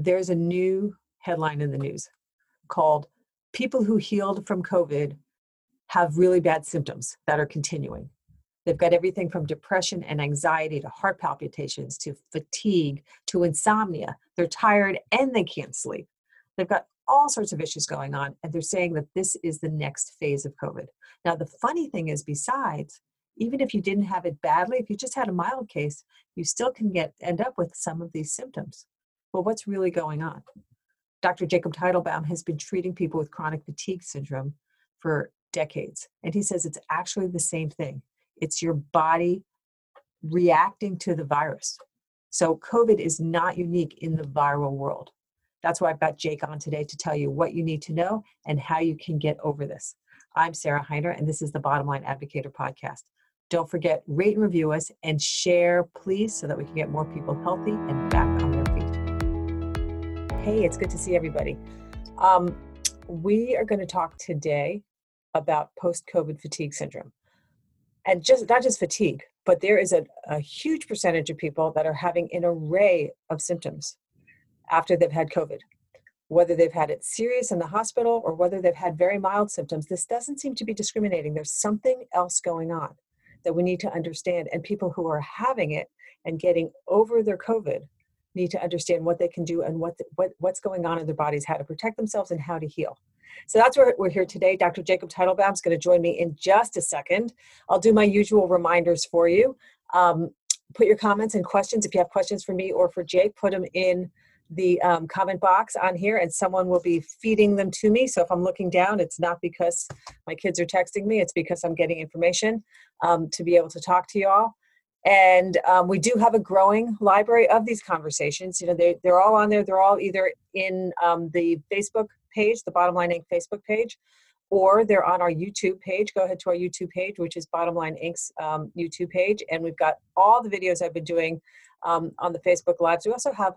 there's a new headline in the news called People Who Healed from COVID Have Really Bad Symptoms That Are Continuing. They've got everything from depression and anxiety to heart palpitations to fatigue to insomnia. They're tired and they can't sleep. They've got all sorts of issues going on, and they're saying that this is the next phase of COVID. Now, the funny thing is, besides, even if you didn't have it badly, if you just had a mild case, you still can get end up with some of these symptoms. Well, what's really going on? Dr. Jacob Teitelbaum has been treating people with chronic fatigue syndrome for decades, and he says it's actually the same thing. It's your body reacting to the virus. So, COVID is not unique in the viral world. That's why I've got Jake on today to tell you what you need to know and how you can get over this. I'm Sarah Hiner, and this is the Bottom Line Advocator podcast. Don't forget, rate and review us and share, please, so that we can get more people healthy and back on. Hey, it's good to see everybody. Um, we are going to talk today about post COVID fatigue syndrome. And just not just fatigue, but there is a, a huge percentage of people that are having an array of symptoms after they've had COVID whether they've had it serious in the hospital or whether they've had very mild symptoms, this doesn't seem to be discriminating. There's something else going on that we need to understand. And people who are having it and getting over their COVID need to understand what they can do and what, the, what what's going on in their bodies, how to protect themselves, and how to heal. So that's where we're here today. Dr. Jacob Teitelbaum is going to join me in just a second. I'll do my usual reminders for you. Um, put your comments and questions. If you have questions for me or for Jake, put them in the um, comment box on here and someone will be feeding them to me. So if I'm looking down, it's not because my kids are texting me, it's because I'm getting information um, to be able to talk to you all. And um, we do have a growing library of these conversations. You know, they, they're all on there. They're all either in um, the Facebook page, the Bottom Line Inc. Facebook page, or they're on our YouTube page. Go ahead to our YouTube page, which is Bottom Line Inc.'s um, YouTube page. And we've got all the videos I've been doing um, on the Facebook Lives. We also have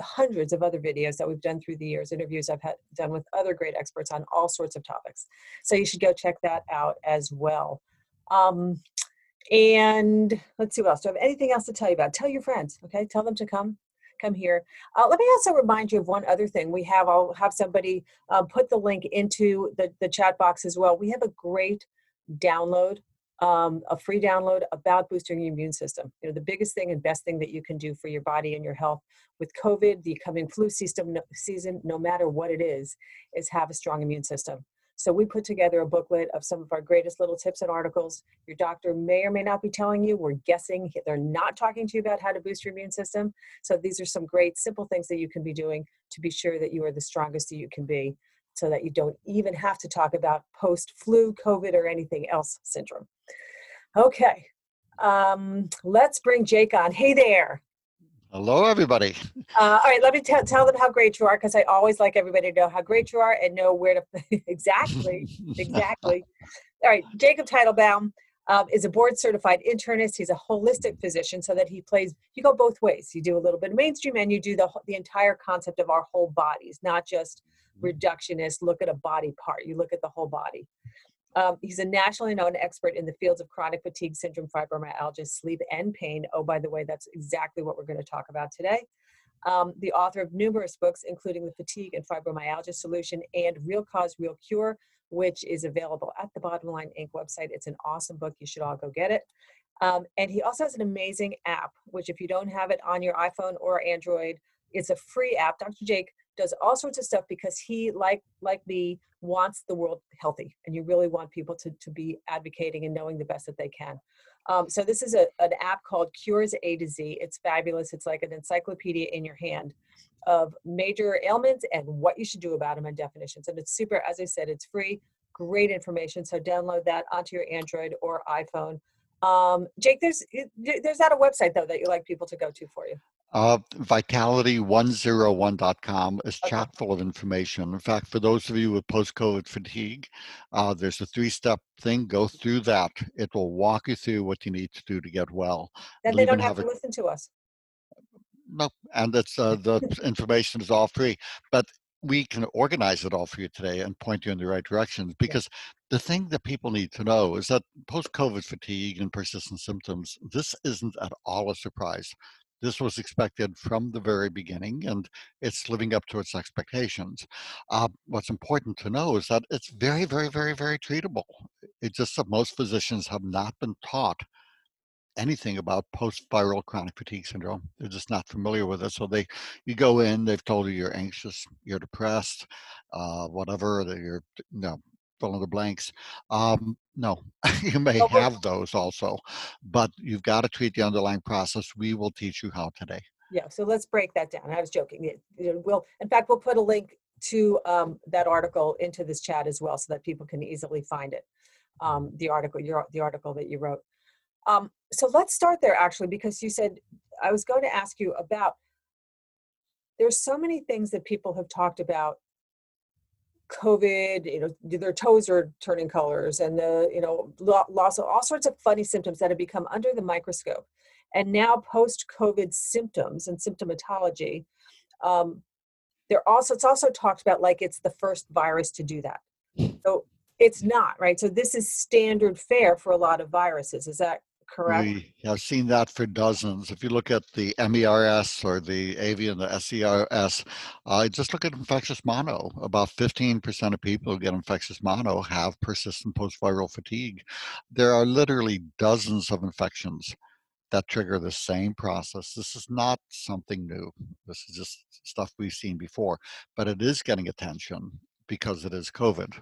hundreds of other videos that we've done through the years, interviews I've had done with other great experts on all sorts of topics. So you should go check that out as well. And let's see what else. Do I have anything else to tell you about? Tell your friends, okay? Tell them to come come here. Uh, let me also remind you of one other thing. We have, I'll have somebody uh, put the link into the, the chat box as well. We have a great download um, a free download about boosting your immune system. You know, the biggest thing and best thing that you can do for your body and your health with COVID, the coming flu season, season, no matter what it is, is have a strong immune system. So we put together a booklet of some of our greatest little tips and articles. Your doctor may or may not be telling you. We're guessing they're not talking to you about how to boost your immune system. So these are some great simple things that you can be doing to be sure that you are the strongest that you can be so that you don't even have to talk about post flu, COVID, or anything else syndrome. Okay, um, let's bring Jake on. Hey there. Hello, everybody. Uh, all right, let me t- tell them how great you are because I always like everybody to know how great you are and know where to exactly, exactly. All right, Jacob Teitelbaum um, is a board certified internist. He's a holistic physician, so that he plays. You go both ways. You do a little bit of mainstream, and you do the the entire concept of our whole bodies, not just reductionist, look at a body part, you look at the whole body. Um, he's a nationally known expert in the fields of chronic fatigue syndrome, fibromyalgia, sleep, and pain. Oh, by the way, that's exactly what we're going to talk about today. Um, the author of numerous books, including The Fatigue and Fibromyalgia Solution and Real Cause, Real Cure, which is available at the Bottom Line Inc. website. It's an awesome book. You should all go get it. Um, and he also has an amazing app, which, if you don't have it on your iPhone or Android, it's a free app. Dr. Jake does all sorts of stuff because he like like me wants the world healthy and you really want people to, to be advocating and knowing the best that they can. Um, so this is a, an app called cures a to z. It's fabulous. It's like an encyclopedia in your hand of major ailments and what you should do about them and definitions. And it's super as i said it's free great information so download that onto your android or iphone. Um, jake there's there's not a website though that you like people to go to for you uh, Vitality101.com is okay. chock full of information. In fact, for those of you with post COVID fatigue, uh, there's a three step thing. Go through that. It will walk you through what you need to do to get well. Then they don't have, have to a, listen to us. No, and it's uh, the information is all free. But we can organize it all for you today and point you in the right directions because yeah. the thing that people need to know is that post COVID fatigue and persistent symptoms, this isn't at all a surprise This was expected from the very beginning, and it's living up to its expectations. Uh, what's important to know is that it's very, very, very, very treatable. It's just that most physicians have not been taught anything about post-viral chronic fatigue syndrome. They're just not familiar with it. So they, you go in, they've told you you're anxious, you're depressed, uh, whatever. That you're, you know, fill in the blanks. Um, no, you may have those also, but you've got to treat the underlying process. We will teach you how today. Yeah. So let's break that down. I was joking. It, it will, in fact, we'll put a link to um, that article into this chat as well, so that people can easily find it. Um, the article, your the article that you wrote. Um, so let's start there actually, because you said I was going to ask you about. There's so many things that people have talked about. COVID, you know, their toes are turning colors, and the you know loss of all sorts of funny symptoms that have become under the microscope, and now post-COVID symptoms and symptomatology. Um, they're also it's also talked about like it's the first virus to do that. So it's not right. So this is standard fare for a lot of viruses. Is that correct? We have seen that for dozens. If you look at the MERS or the avian, the SARS, uh, just look at infectious mono. About 15% of people who get infectious mono have persistent post-viral fatigue. There are literally dozens of infections that trigger the same process. This is not something new. This is just stuff we've seen before, but it is getting attention because it is COVID.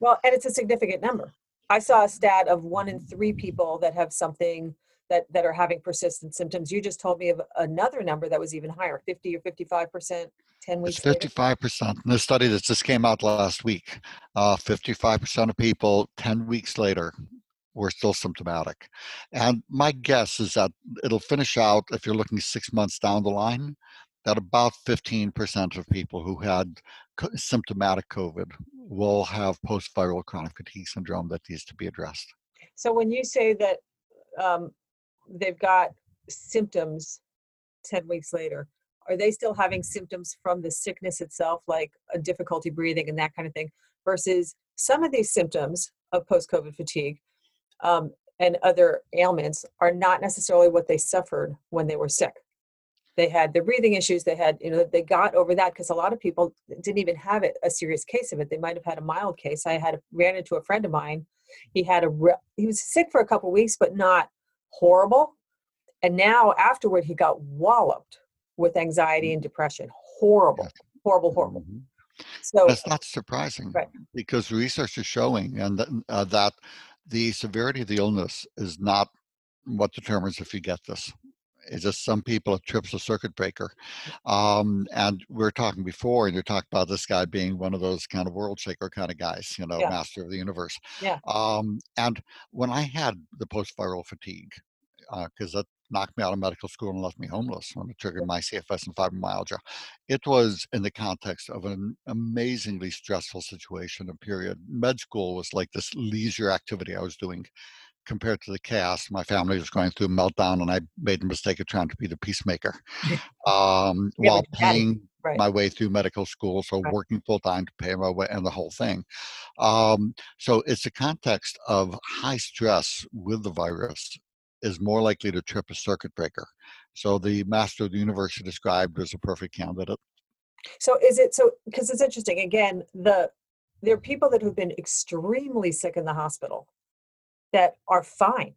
Well, and it's a significant number. I saw a stat of one in three people that have something that, that are having persistent symptoms. You just told me of another number that was even higher, 50 or 55%, 10 weeks It's 55%. In the study that just came out last week, uh, 55% of people 10 weeks later were still symptomatic. And my guess is that it'll finish out, if you're looking six months down the line, that about 15% of people who had symptomatic COVID will have post-viral chronic fatigue syndrome that needs to be addressed. So when you say that um, they've got symptoms 10 weeks later, are they still having symptoms from the sickness itself, like a difficulty breathing and that kind of thing, versus some of these symptoms of post-COVID fatigue um, and other ailments are not necessarily what they suffered when they were sick? They had the breathing issues they had you know they got over that because a lot of people didn't even have it, a serious case of it. They might have had a mild case. I had a, ran into a friend of mine. He had a he was sick for a couple weeks but not horrible. And now afterward he got walloped with anxiety and depression. Horrible horrible horrible. Mm-hmm. so that's not surprising right. because research is showing and uh, that the severity of the illness is not what determines if you get this it's just some people it trips a circuit breaker. Um, and we are talking before, and you talked about this guy being one of those kind of world shaker kind of guys, you know, yeah. master of the universe. Yeah. Um, and when I had the post viral fatigue, because uh, that knocked me out of medical school and left me homeless when it triggered my CFS and fibromyalgia. It was in the context of an amazingly stressful situation and period. Med school was like this leisure activity I was doing compared to the chaos my family was going through meltdown and i made the mistake of trying to be the peacemaker um, while paying right. my way through medical school so right. working full time to pay my way and the whole thing um, so it's a context of high stress with the virus is more likely to trip a circuit breaker so the master of the universe described as a perfect candidate so is it so because it's interesting again the there are people that have been extremely sick in the hospital that are fine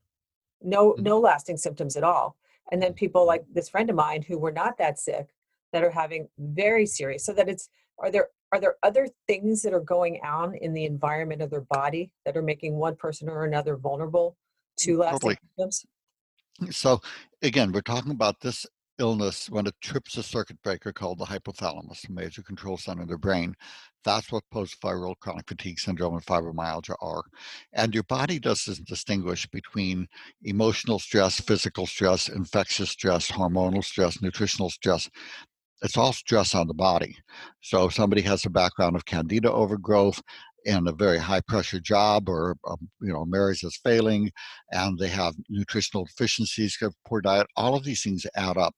no mm-hmm. no lasting symptoms at all and then people like this friend of mine who were not that sick that are having very serious so that it's are there are there other things that are going on in the environment of their body that are making one person or another vulnerable to lasting totally. symptoms so again we're talking about this illness when it trips a circuit breaker called the hypothalamus, a major control center in the brain. That's what post-viral chronic fatigue syndrome and fibromyalgia are. And your body doesn't distinguish between emotional stress, physical stress, infectious stress, hormonal stress, nutritional stress. It's all stress on the body. So if somebody has a background of candida overgrowth, in a very high pressure job or um, you know marriage is failing and they have nutritional deficiencies have poor diet all of these things add up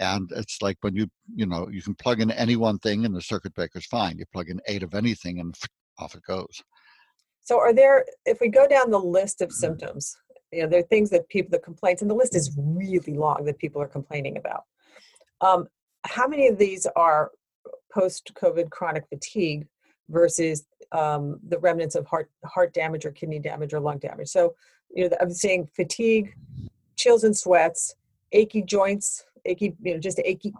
and it's like when you you know you can plug in any one thing and the circuit breaker's fine you plug in eight of anything and off it goes so are there if we go down the list of mm-hmm. symptoms you know, there are things that people, the complaints, and the list is really long that people are complaining about. Um, how many of these are post-COVID chronic fatigue versus um, the remnants of heart heart damage or kidney damage or lung damage? So, you know, I'm saying fatigue, chills and sweats, achy joints, achy, you know, just achy,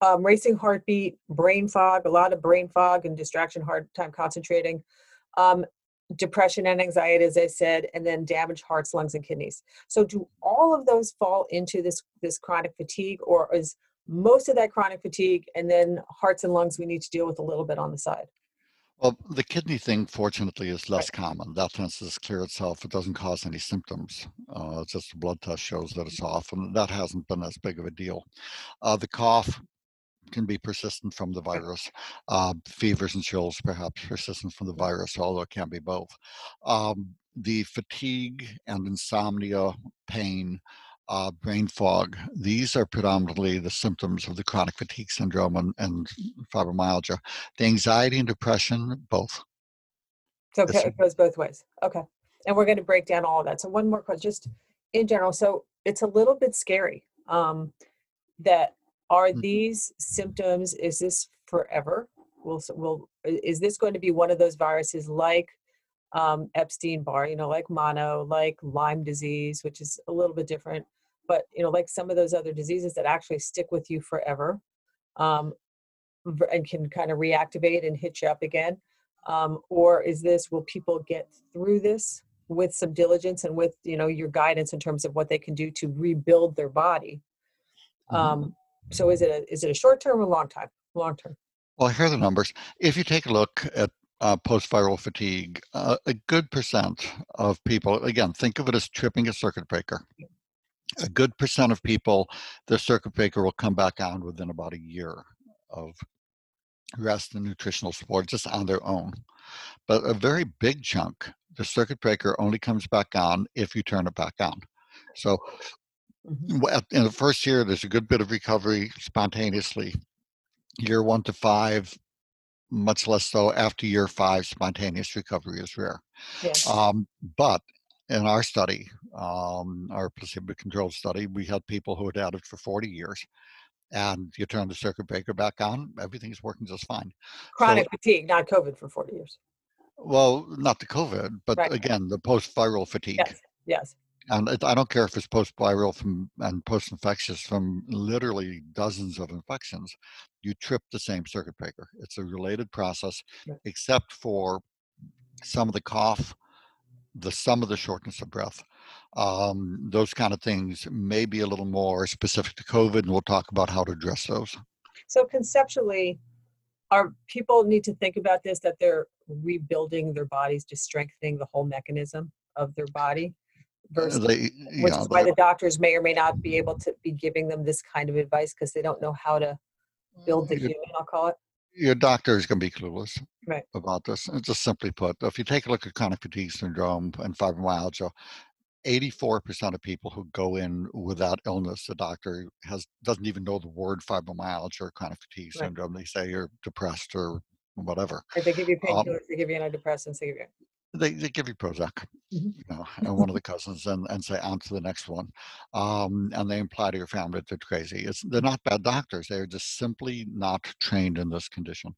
um, racing heartbeat, brain fog, a lot of brain fog and distraction, hard time concentrating, um, depression and anxiety, as I said, and then damaged hearts, lungs, and kidneys. So, do all of those fall into this this chronic fatigue, or is most of that chronic fatigue and then hearts and lungs we need to deal with a little bit on the side? Well, the kidney thing, fortunately, is less common. That tends to clear itself. It doesn't cause any symptoms. Uh, it's just a blood test shows that it's off, and that hasn't been as big of a deal. Uh, the cough can be persistent from the virus. Uh, fevers and chills, perhaps persistent from the virus, although it can be both. Um, the fatigue and insomnia, pain, uh, brain fog. These are predominantly the symptoms of the chronic fatigue syndrome and, and fibromyalgia. The anxiety and depression, both. So okay, it goes both ways. Okay. And we're going to break down all of that. So one more question, just in general. So it's a little bit scary um, that are mm-hmm. these symptoms, is this forever? Will, will, is this going to be one of those viruses like um, Epstein Barr, you know, like mono, like Lyme disease, which is a little bit different, but you know like some of those other diseases that actually stick with you forever um, and can kind of reactivate and hit you up again um, or is this will people get through this with some diligence and with you know your guidance in terms of what they can do to rebuild their body? Mm-hmm. um, so is it a is it a short term or long time? Long term. Well here are the numbers. If you take a look at uh, post-viral fatigue uh, a good percent of people again think of it as tripping a circuit breaker a good percent of people, the circuit breaker will come back on within about a year of rest and nutritional support just on their own. But a very big chunk, the circuit breaker only comes back on if you turn it back on. So mm-hmm. in the first year, there's a good bit of recovery spontaneously. Year one to five, much less so after year five, spontaneous recovery is rare. Yes. Um, but in our study, um, our placebo-controlled study, we had people who had had it for 40 years, and you turn the circuit breaker back on, everything's working just fine. Chronic so, fatigue, not COVID for 40 years. Well, not the COVID, but right. again, the post-viral fatigue. Yes, yes. And it, I don't care if it's post-viral from and post-infectious from literally dozens of infections, you trip the same circuit breaker. It's a related process, right. except for some of the cough, the sum of the shortness of breath. Um, those kind of things may be a little more specific to covid and we'll talk about how to address those. So conceptually are people need to think about this that they're rebuilding their bodies to strengthening the whole mechanism of their body uh, versus they, which is why the doctors may or may not be able to be giving them this kind of advice because they don't know how to build the human i'll call it your doctor is going to be clueless right. about this. And just simply put, if you take a look at chronic fatigue syndrome and fibromyalgia, 84% of people who go in without illness, the doctor has doesn't even know the word fibromyalgia or chronic fatigue right. syndrome. They say you're depressed or whatever. they give you um painkillers, um, they give you antidepressants, they give you they, they give you Prozac, mm-hmm. you know, and one of the cousins, and, and say on to the next one, um, and they imply to your family that they're crazy. It's they're not bad doctors; they're just simply not trained in this condition.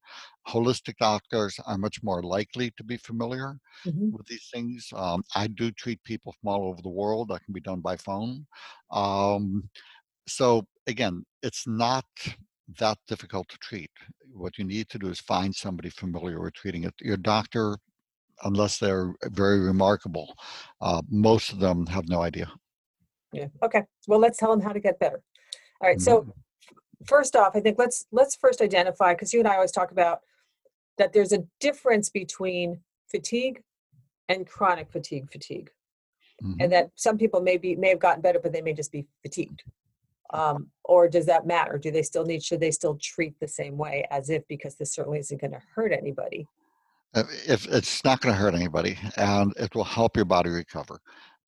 Holistic doctors are much more likely to be familiar mm-hmm. with these things. Um, I do treat people from all over the world. That can be done by phone. Um, so again, it's not that difficult to treat. What you need to do is find somebody familiar with treating it. Your doctor unless they're very remarkable. Uh, most of them have no idea. Yeah. Okay. Well, let's tell them how to get better. All right, So, mm-hmm. first off, I think let's let's first identify because you and I always talk about that there's a difference between fatigue and chronic fatigue fatigue, mm-hmm. and that some people may be may have gotten better, but they may just be fatigued. Um, or does that matter? Do they still need? Should they still treat the same way as if because this certainly isn't going to hurt anybody? Uh, if it's not going to hurt anybody and it will help your body recover.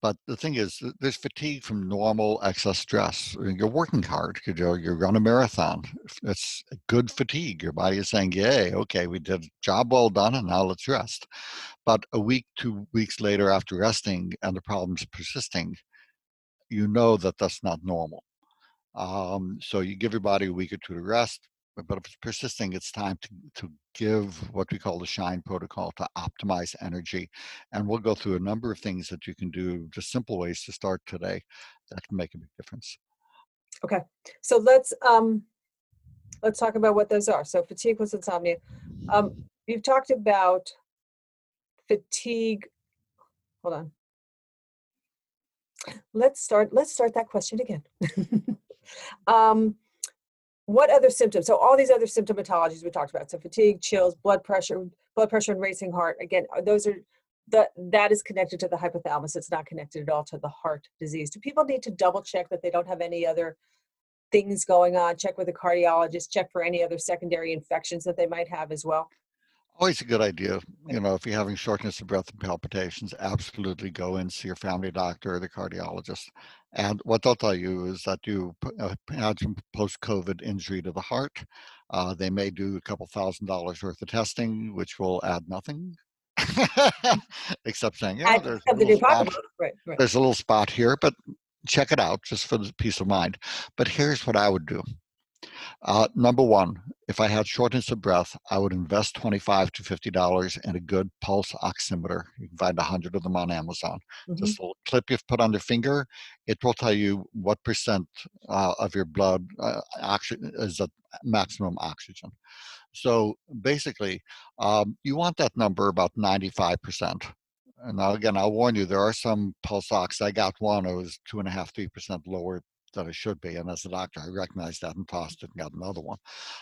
But the thing is there's fatigue from normal excess stress. You're working hard you know you're run a marathon it's good fatigue. Your body is saying yay okay we did a job well done and now let's rest. But a week, two weeks later after resting and the problem's persisting, you know that that's not normal. Um, so you give your body a week or two to rest, but if it's persisting, it's time to, to give what we call the shine protocol to optimize energy. And we'll go through a number of things that you can do, just simple ways to start today that can make a big difference. Okay, so let's um, let's talk about what those are. So fatigue plus insomnia. Um, you've talked about fatigue. Hold on. Let's start. Let's start that question again. um, what other symptoms? So all these other symptomatologies we talked about. So fatigue, chills, blood pressure, blood pressure and racing heart. Again, uh, those are that that is connected to the hypothalamus. It's not connected at all to the heart disease. Do people need to double check that they don't have any other things going on? Check with a cardiologist. Check for any other secondary infections that they might have as well. Always a good idea. You know, if you're having shortness of breath and palpitations, absolutely go and see your family doctor or the cardiologist. And what they'll tell you is that you uh, had some post-COVID injury to the heart. Uh, they may do a couple thousand dollars worth of testing, which will add nothing except saying, yeah, there's a, little spot, right, right. there's a little spot here, but check it out just for the peace of mind. But here's what I would do. Uh, number one, if I had shortness of breath, I would invest 25 to $50 in a good pulse oximeter. You can find a hundred of them on Amazon. Mm-hmm. Just a little clip you've put on your finger. It will tell you what percent uh, of your blood uh, is at maximum oxygen. So basically, um, you want that number about 95%. And now again, I'll warn you, there are some pulse ox. I got one, it was two and a half, three percent lower than it should be. And as a doctor, I recognized that and tossed it and got another one.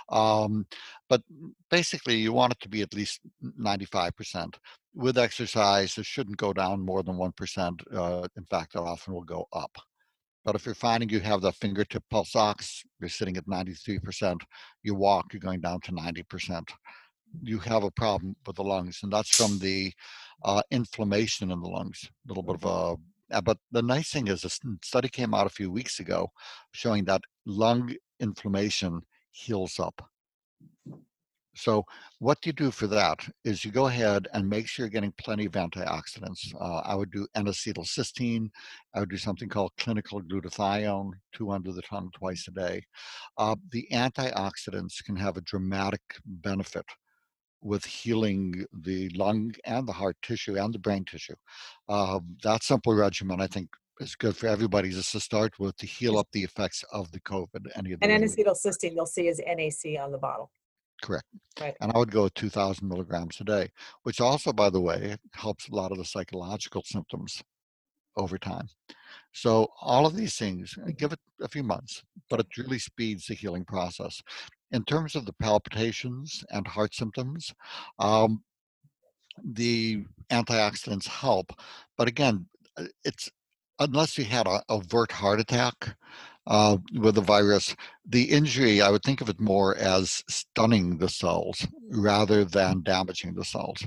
Um, but basically, you want it to be at least 95%. With exercise, it shouldn't go down more than 1%. Uh, in fact, it often will go up. But if you're finding you have the fingertip pulse ox, you're sitting at 93%, you walk, you're going down to 90%. You have a problem with the lungs, and that's from the uh, inflammation in the lungs, a little bit of mm-hmm. a but the nice thing is a study came out a few weeks ago showing that lung inflammation heals up. So what you do for that is you go ahead and make sure you're getting plenty of antioxidants. Uh, I would do N-acetylcysteine. I would do something called clinical glutathione, two under the tongue twice a day. Uh, the antioxidants can have a dramatic benefit with healing the lung and the heart tissue and the brain tissue. Uh, that simple regimen, I think, is good for everybody just to start with to heal up the effects of the COVID. Any of and N-acetylcysteine, you'll see is NAC on the bottle. Correct. Right. And I would go 2,000 milligrams a day, which also, by the way, helps a lot of the psychological symptoms over time. So all of these things, uh, give it a few months, but it really speeds the healing process. In terms of the palpitations and heart symptoms, um, the antioxidants help, but again, uh, it's unless you had an overt heart attack, uh, with the virus, the injury, I would think of it more as stunning the cells rather than damaging the cells.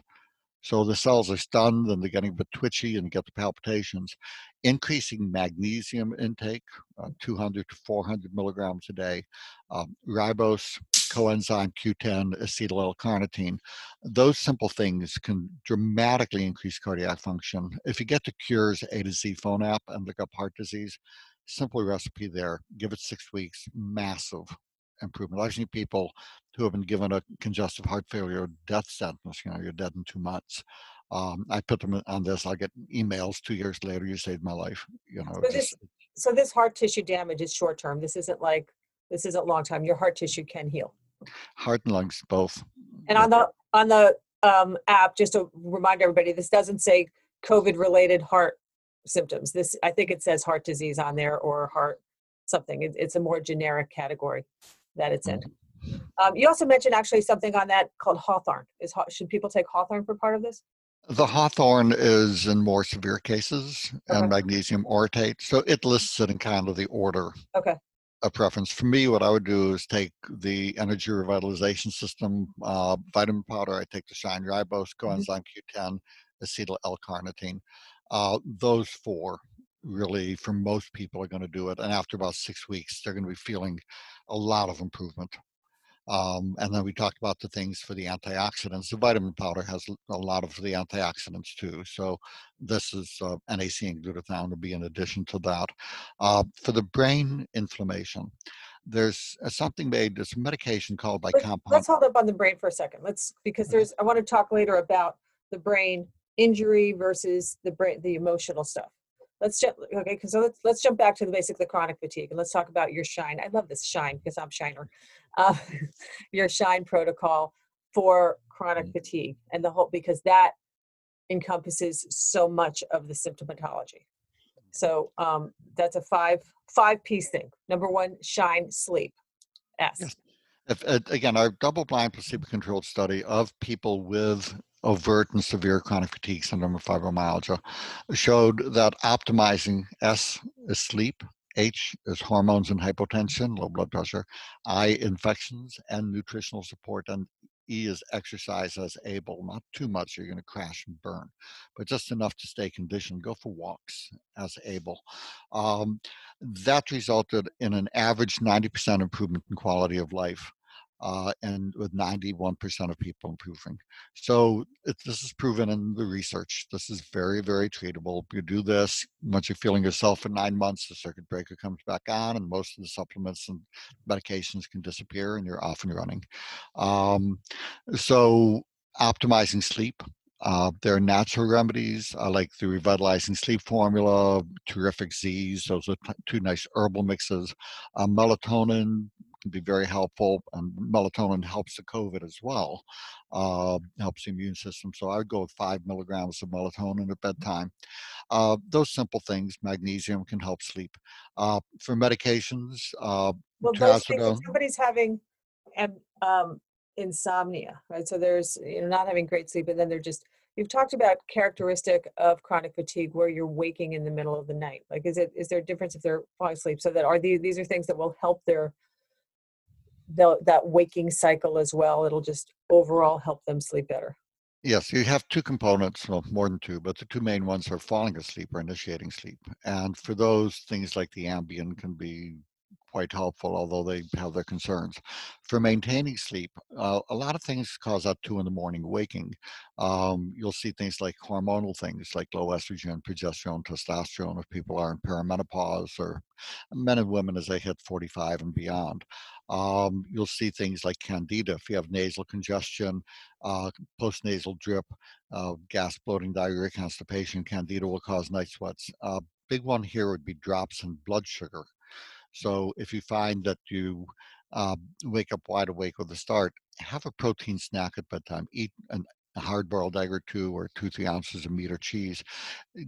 So the cells are stunned and they're getting a bit twitchy and get the palpitations. Increasing magnesium intake, uh, 200 to 400 milligrams a day, um, ribose, coenzyme Q10, acetyl L-carnitine. Those simple things can dramatically increase cardiac function. If you get to Cure's A to Z phone app and look up heart disease, simple recipe there. Give it six weeks, massive improvement. I've seen people who have been given a congestive heart failure death sentence. You know, you're dead in two months. Um, I put them on this. I get emails two years later. You saved my life. You know. So this, so this heart tissue damage is short term. This isn't like this isn't long time. Your heart tissue can heal. Heart and lungs both. And on the on the um, app, just to remind everybody, this doesn't say COVID related heart symptoms. This, I think it says heart disease on there or heart something. It, it's a more generic category that it's in. Mm-hmm. Um, you also mentioned actually something on that called hawthorn. Is should people take hawthorn for part of this? The hawthorn is in more severe cases okay. and magnesium orotate, so it lists it in kind of the order. Okay. A preference for me, what I would do is take the energy revitalization system uh, vitamin powder. I take the Shine Ribose, coenzyme mm-hmm. Q10, acetyl L-carnitine. Uh, those four really, for most people, are going to do it. And after about six weeks, they're going to be feeling a lot of improvement. Um, and then we talked about the things for the antioxidants. The vitamin powder has a lot of the antioxidants too. So this is uh, NAC and glutathione to be in addition to that. Uh, for the brain inflammation, there's uh, something made, there's a medication called by Let's- compound. Let's hold up on the brain for a second. Let's, because there's, I want to talk later about the brain injury versus the brain, the emotional stuff. Let's jump, okay, because let's, let's jump back to the basic, the chronic fatigue, and let's talk about your shine. I love this shine because I'm shiner. Uh, Your shine protocol for chronic Mhm. fatigue and the whole, because that encompasses so much of the symptomatology. So um, that's a five, five piece thing. Number one, shine, sleep. S. Yes. If, uh, again, our double-blind placebo-controlled study of people with overt and severe chronic fatigue syndrome or fibromyalgia showed that optimizing S is sleep, H is hormones and hypotension, low blood pressure, I infections and nutritional support, and E is exercise as able. Not too much, you're going to crash and burn, but just enough to stay conditioned. Go for walks as able. Um, that resulted in an average 90% improvement in quality of life. Uh, and with 91% of people improving. So it, this is proven in the research. This is very, very treatable. You do this, once you're feeling yourself for nine months, the circuit breaker comes back on and most of the supplements and medications can disappear and you're off and running. Um, so optimizing sleep, uh, there are natural remedies uh, like the revitalizing sleep formula, terrific Z's. Those are t- two nice herbal mixes. Uh, melatonin can be very helpful, and melatonin helps the COVID as well, uh, helps the immune system. So I would go with five milligrams of melatonin at bedtime. Uh, those simple things, magnesium can help sleep. Uh, for medications, uh, Well, those things, somebody's having um, um, insomnia, right? So there's, you know, not having great sleep, and then they're just, you've talked about characteristic of chronic fatigue where you're waking in the middle of the night. Like, is it, is there a difference if they're falling asleep? So that are these, these are things that will help their, the, that waking cycle as well. It'll just overall help them sleep better. Yes, you have two components, well, more than two, but the two main ones are falling asleep or initiating sleep. And for those, things like the Ambien can be quite helpful, although they have their concerns. For maintaining sleep, uh, a lot of things cause that two in the morning waking. Um, you'll see things like hormonal things like low estrogen, progesterone, testosterone if people are in perimenopause or men and women as they hit 45 and beyond. Um, you'll see things like candida if you have nasal congestion, uh, postnasal drip, uh, gas, bloating, diarrhea, constipation, candida will cause night sweats. Uh, big one here would be drops in blood sugar. So if you find that you uh, wake up wide awake with a start, have a protein snack at bedtime. Eat an, a hard-boiled egg or two, or two, three ounces of meat or cheese.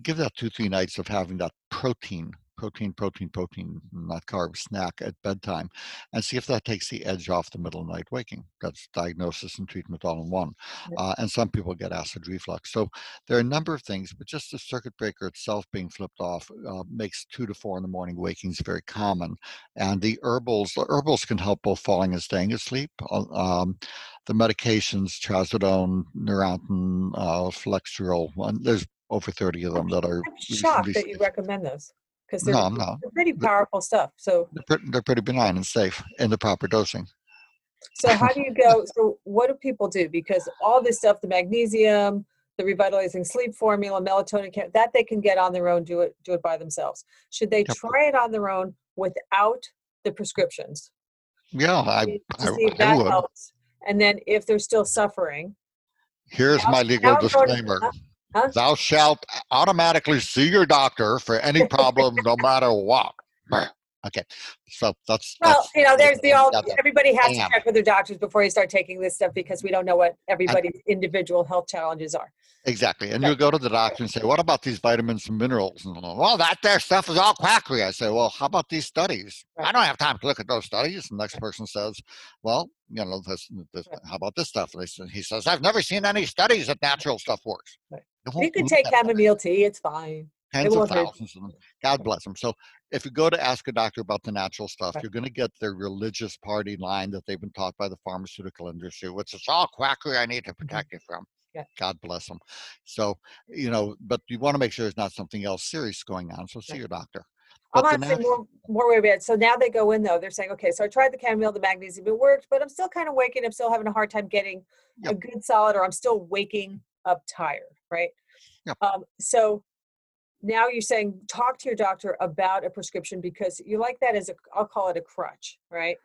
Give that two, three nights of having that protein, protein, protein, protein, not carb snack at bedtime, and see if that takes the edge off the middle night waking. That's diagnosis and treatment all in one. Uh, and some people get acid reflux. So there are a number of things, but just the circuit breaker itself being flipped off uh, makes two to four in the morning wakings very common. And the herbals, the herbals can help both falling and staying asleep. Uh, Um, the medications, trazodone, Neurontin, uh, Flexeril, there's over 30 of them that are. I'm shocked that you recommend those because they're, No, I'm not. they're pretty powerful stuff. So, They're pretty, they're pretty benign and safe in the proper dosing. So how do you go? So what do people do? Because all this stuff, the magnesium, the revitalizing sleep formula, melatonin, that they can get on their own, do it, do it by themselves. Should they Yep. try it on their own without the prescriptions? Yeah, I, I, see if I that would. helps. And then if they're still suffering, Here's Now- my legal go to- disclaimer. Huh? Thou shalt automatically see your doctor for any problem, no matter what. Okay, so that's. well, that's you know, there's the all, everybody has to check with their doctors before you start taking this stuff because we don't know what everybody's individual health challenges are. Exactly. And Right. you go to the doctor and say, What about these vitamins and minerals? And they'll, well, that their stuff is all quackery. I say, Well, how about these studies? I don't have time to look at those studies. And the next person says, Well, you know, this, this, Right. how about this stuff? And he says, I've never seen any studies that natural stuff works. Right. You can take chamomile tea, it's fine. tens of hurt. thousands of them. God bless them. So if you go to ask a doctor about the natural stuff, Right. you're going to get their religious party line that they've been taught by the pharmaceutical industry, which is all quackery I need to protect you from. Mm-hmm. Yeah. God bless them. So, you know, but you want to make sure there's not something else serious going on. So see Right. your doctor. I'm But honestly nat- more, more worried about, so now they go in though, they're saying, okay, so I tried the chamomile, the magnesium, it worked, but I'm still kind of waking, I'm still having a hard time getting a good solid, or I'm still waking up tired, right? Yep. Um, so now you're saying, talk to your doctor about a prescription because you like that as a, I'll call it a crutch, right?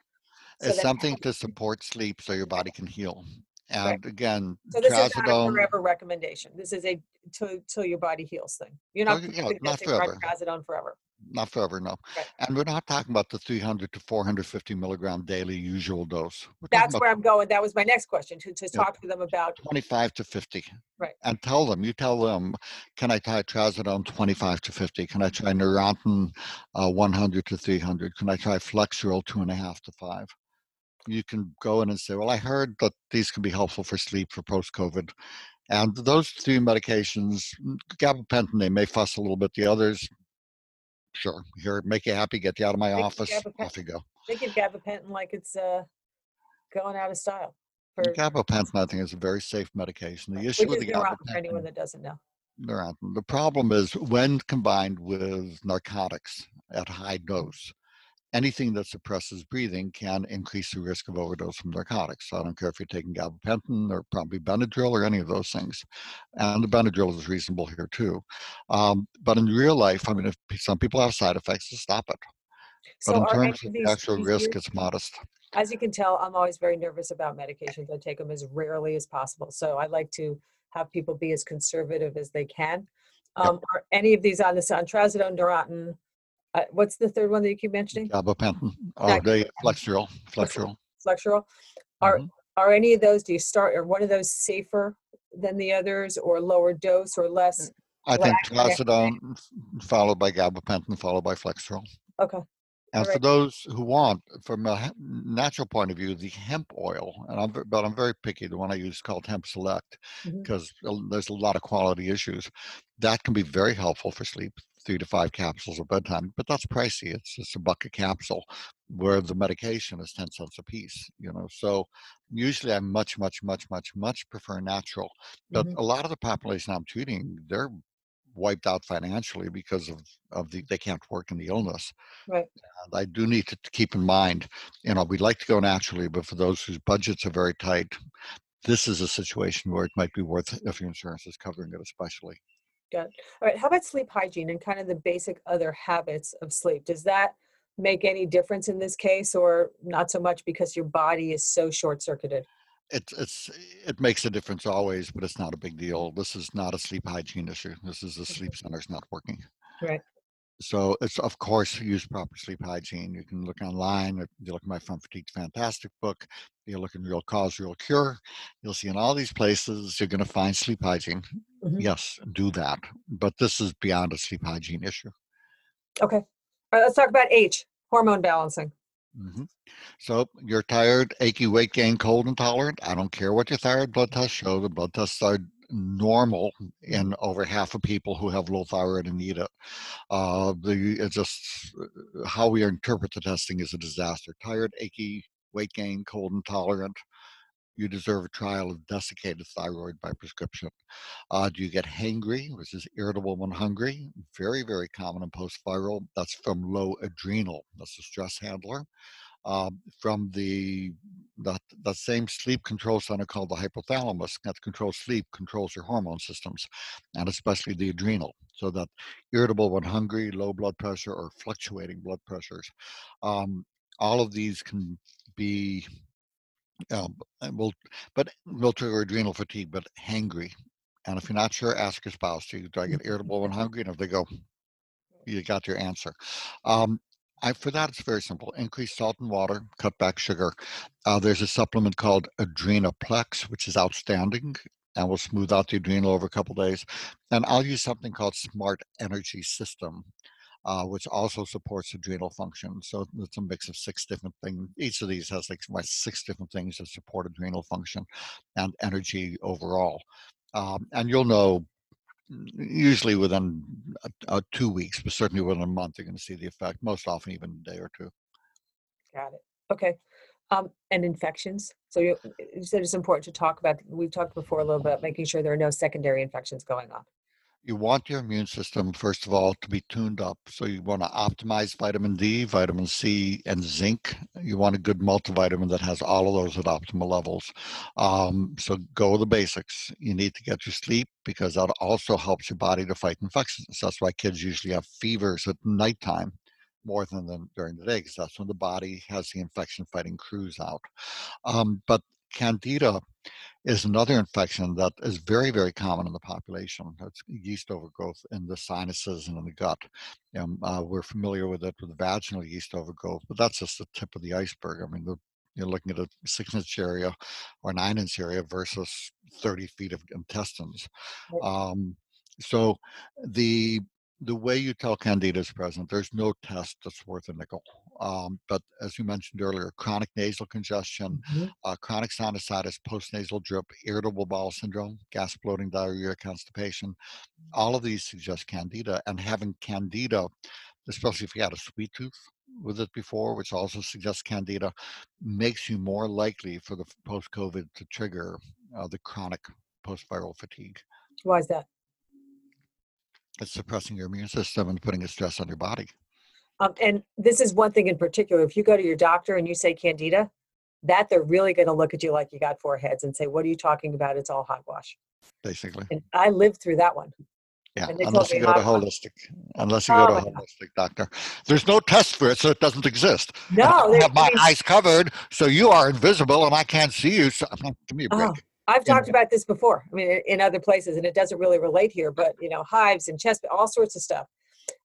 So It's something to support sleep so your body can heal. And again, So this is not a forever recommendation. This is a till, till your body heals thing. You're not, So, you know, not forever. trazodone forever. Not forever, no. Right. And we're not talking about the 300 to 450 milligram daily usual dose. We're That's where I'm going. That was my next question, to, to talk to them about 25 to 50. Right. And tell them, you tell them, can I try trazodone 25 to 50? Can I try Neurontin uh, 100 to 300? Can I try Flexeril two and a half to five? You can go in and say, well, I heard that these can be helpful for sleep for post-COVID. And those three medications, mm, gabapentin, they may fuss a little bit. The others, sure, here, make you happy, get you out of my Make office. Off you go. They give gabapentin like it's uh, going out of style. For, Gabapentin, I think, is a very safe medication. The issue is with the Neurontin for anyone that doesn't know. Neurontin, the problem is when combined with narcotics at high dose, anything that suppresses breathing can increase the risk of overdose from narcotics. So I don't care if you're taking gabapentin or probably Benadryl or any of those things. And the Benadryl is reasonable here too. Um, but in real life, I mean, if some people have side effects, just stop it. But So in terms of these the actual these risk, years- it's modest. as you can tell, I'm always very nervous about medications. I take them as rarely as possible. So I like to have people be as conservative as they can. Yep. Um, are any of these on the on trazodone, Neurontin? Uh, what's the third one that you keep mentioning? Gabapentin, or Not the Flexeril, Flexeril. Flexeril. Are Mhm. are any of those? Do you start? Are one of those safer than the others, or lower dose, or less? I Well, think actually, trazodone followed by gabapentin followed by Flexeril. Okay. And for those who want, from a natural point of view, the hemp oil, and I'm, but I'm very picky. The one I use is called Hemp Select because there's a lot of quality issues. That can be very helpful for sleep, three to five capsules at bedtime, but that's pricey. It's just a buck a capsule, where the medication is 10 cents a piece, you know. So usually I much, much, much, much, much prefer natural. But Mhm. a lot of the population I'm treating, they're wiped out financially because of, of the they can't work in the illness. Right. And I do need to to keep in mind, you know, we'd like to go naturally, but for those whose budgets are very tight, this is a situation where it might be worth if your insurance is covering it, especially. All right. How about sleep hygiene and kind of the basic other habits of sleep? Does that make any difference in this case, or not so much because your body is so short circuited? It's it's it makes a difference always, but it's not a big deal. This is not a sleep hygiene issue. This is the sleep center's not working. Right. So it's of course use proper sleep hygiene. You can look online. If you look at my From Fatigued to Fantastic book. You look in Real Cause, Real Cure. You'll see in all these places you're going to find sleep hygiene. Mhm. Yes, do that. But this is beyond a sleep hygiene issue. Okay. All right. Let's talk about H, hormone balancing. Mhm. So you're tired, achy, weight gain, cold intolerant. I don't care what your thyroid blood tests show. The blood tests are normal in over half of people who have low thyroid and need it. Uh, the it's just uh, how we interpret the testing is a disaster. Tired, achy, weight gain, cold intolerant. You deserve a trial of desiccated thyroid by prescription. Uh, do you get hangry, which is irritable when hungry? Very, very common in post-viral. That's from low adrenal. That's a stress handler um, from the that that same sleep control center called the hypothalamus that controls sleep controls your hormone systems and especially the adrenal so that irritable when hungry low blood pressure or fluctuating blood pressures um, all of these can be um, will but will trigger adrenal fatigue but hangry and if you're not sure ask your spouse do you do i get irritable when hungry? And if they go you got your answer. Um, I, for that, it's very simple. Increase salt and water, cut back sugar. Uh, there's a supplement called Adrenaplex, which is outstanding and will smooth out the adrenal over a couple days. And I'll use something called Smart Energy System, uh, which also supports adrenal function. So it's a mix of six different things. Each of these has like my six different things that support adrenal function and energy overall. Um, and you'll know usually within uh, uh, two weeks, but certainly within a month, you're going to see the effect. Most often, even a day or two. Got it. Okay. Um, and infections. So you, you said it's important to talk about. We've talked before a little bit about making sure there are no secondary infections going on. You want your immune system, first of all, to be tuned up. So you want to optimize vitamin D, vitamin C, and zinc. You want a good multivitamin that has all of those at optimal levels. Um, so go the basics. You need to get your sleep because that also helps your body to fight infections. That's why kids usually have fevers at nighttime more than, than during the day because that's when the body has the infection fighting crews out. Um, but candida is another infection that is very, very common in the population. It's yeast overgrowth in the sinuses and in the gut. And, uh, we're familiar with it with vaginal yeast overgrowth, but that's just the tip of the iceberg. I mean, the, you're looking at a six inch area or nine inch area versus 30 feet of intestines. Um, so the the way you tell candida is present, there's no test that's worth a nickel. Um, but as you mentioned earlier, chronic nasal congestion, Mhm. uh, chronic sinusitis, postnasal drip, irritable bowel syndrome, gas bloating, diarrhea, constipation, all of these suggest candida. And having candida, especially if you had a sweet tooth with it before, which also suggests candida, makes you more likely for the post COVID to trigger uh, the chronic post viral fatigue. Why is that? It's suppressing your immune system and putting a stress on your body. Um, and this is one thing in particular. If you go to your doctor and you say candida, that they're really going to look at you like you got four heads and say, "What are you talking about? It's all hogwash." basically. And I lived through that one. Yeah, unless you go to holistic. Unless you go to Oh a my God. holistic doctor. There's no test for it, so it doesn't exist. No, I have my eyes covered, so you are invisible and I can't see you. So give me a break. Oh, I've Yeah. talked about this before. I mean, in other places, and it doesn't really relate here, but you know, hives and chest, all sorts of stuff.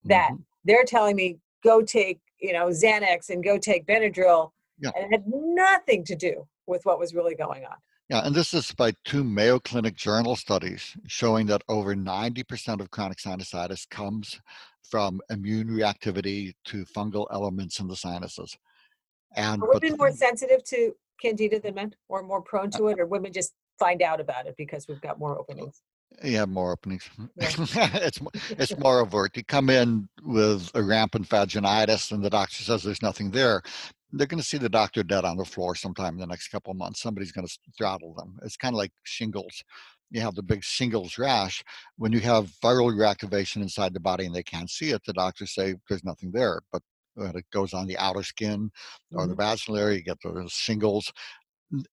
That Mhm. they're telling me go take, you know, Xanax and go take Benadryl, Yeah. and it had nothing to do with what was really going on. Yeah, and this is by two Mayo Clinic journal studies showing that over 90% of chronic sinusitis comes from immune reactivity to fungal elements in the sinuses. And Are but more sensitive to candida than men, or more prone to uh, it, or women just find out about it because we've got more uh, openings? You have more openings. Yeah. it's it's more overt. You come in with a rampant vaginitis, and the doctor says there's nothing there. They're going to see the doctor dead on the floor sometime in the next couple of months. Somebody's going to throttle them. It's kind of like shingles. You have the big shingles rash. When you have viral reactivation inside the body and they can't see it, the doctors say there's nothing there. But when it goes on the outer skin or the Mhm. vaginal area, you get those shingles.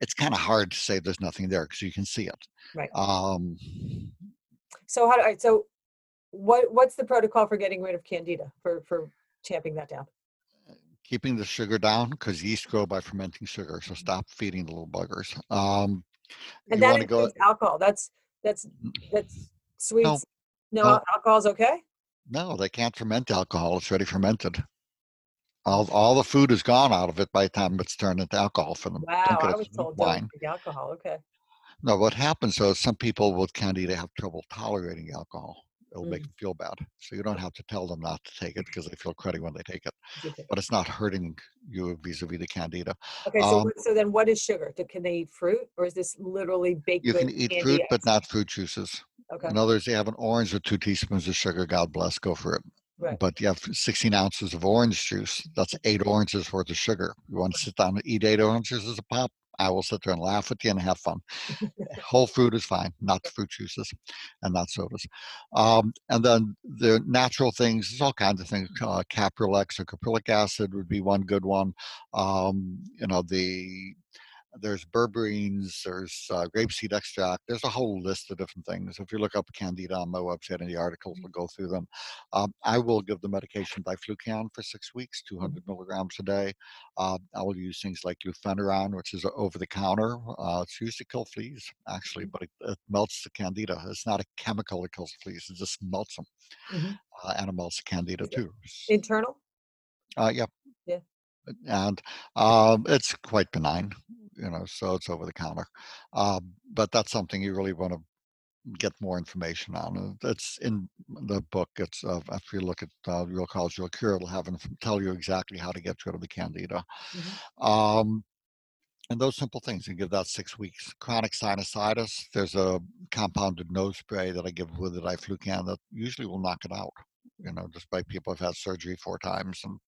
It's kind of hard to say there's nothing there because you can see it. Right. Um, So how do I? So what what's the protocol for getting rid of candida for for tamping that down? keeping the sugar down because yeast grow by fermenting sugar. So stop feeding the little buggers. Um, And you that to go? includes alcohol. That's that's that's sweets. No, no. alcohol's okay. No, they can't ferment alcohol. It's already fermented. All, all the food is gone out of it by the time it's turned into alcohol for them. Wow, I was told wine. don't drink alcohol. Okay. No, what happens though is some people with candida have trouble tolerating alcohol. It'll make Mm. them feel bad. So you don't have to tell them not to take it because they feel cruddy when they take it. But it's not hurting you vis-a-vis the candida. Okay, so Um, so then what is sugar? Can they eat fruit, or is this literally baked? You can eat fruit, but not fruit juices. Okay, In other words, you have an orange with two teaspoons of sugar. God bless, go for it. Right. But you have 16 ounces of orange juice. That's eight oranges worth of sugar. You want to sit down and eat eight oranges as a pop? I will sit there and laugh with you and have fun. Whole fruit is fine, not the fruit juices and not sodas. Um, and then the natural things, there's all kinds of things. Uh, Caprylex or caprylic acid would be one good one. Um, you know, the there's berberines, there's uh, grapeseed extract. There's a whole list of different things. If you look up Candida on my website and the articles will go through them. Um, I will give the medication by diflucan for six weeks, 200 milligrams a day. Uh, I will use things like lufenuron, which is over the counter. Uh, it's used to kill fleas, actually, but it, it melts the Candida. It's not a chemical that kills fleas; it just melts them, Mhm. uh, and it melts the Candida too. internal. Uh, yep. Yeah. And um, it's quite benign, you know, so it's over the counter. Um, but that's something you really want to get more information on. It's in the book. It's uh, if you look at uh, Real Cause Real Cure, it'll have inf- tell you exactly how to get rid of the candida. Mhm. Um, and those simple things, you give that six weeks. Chronic sinusitis, there's a compounded nose spray that I give with it, diflucan, that usually will knock it out. You know, despite people have had surgery four times and.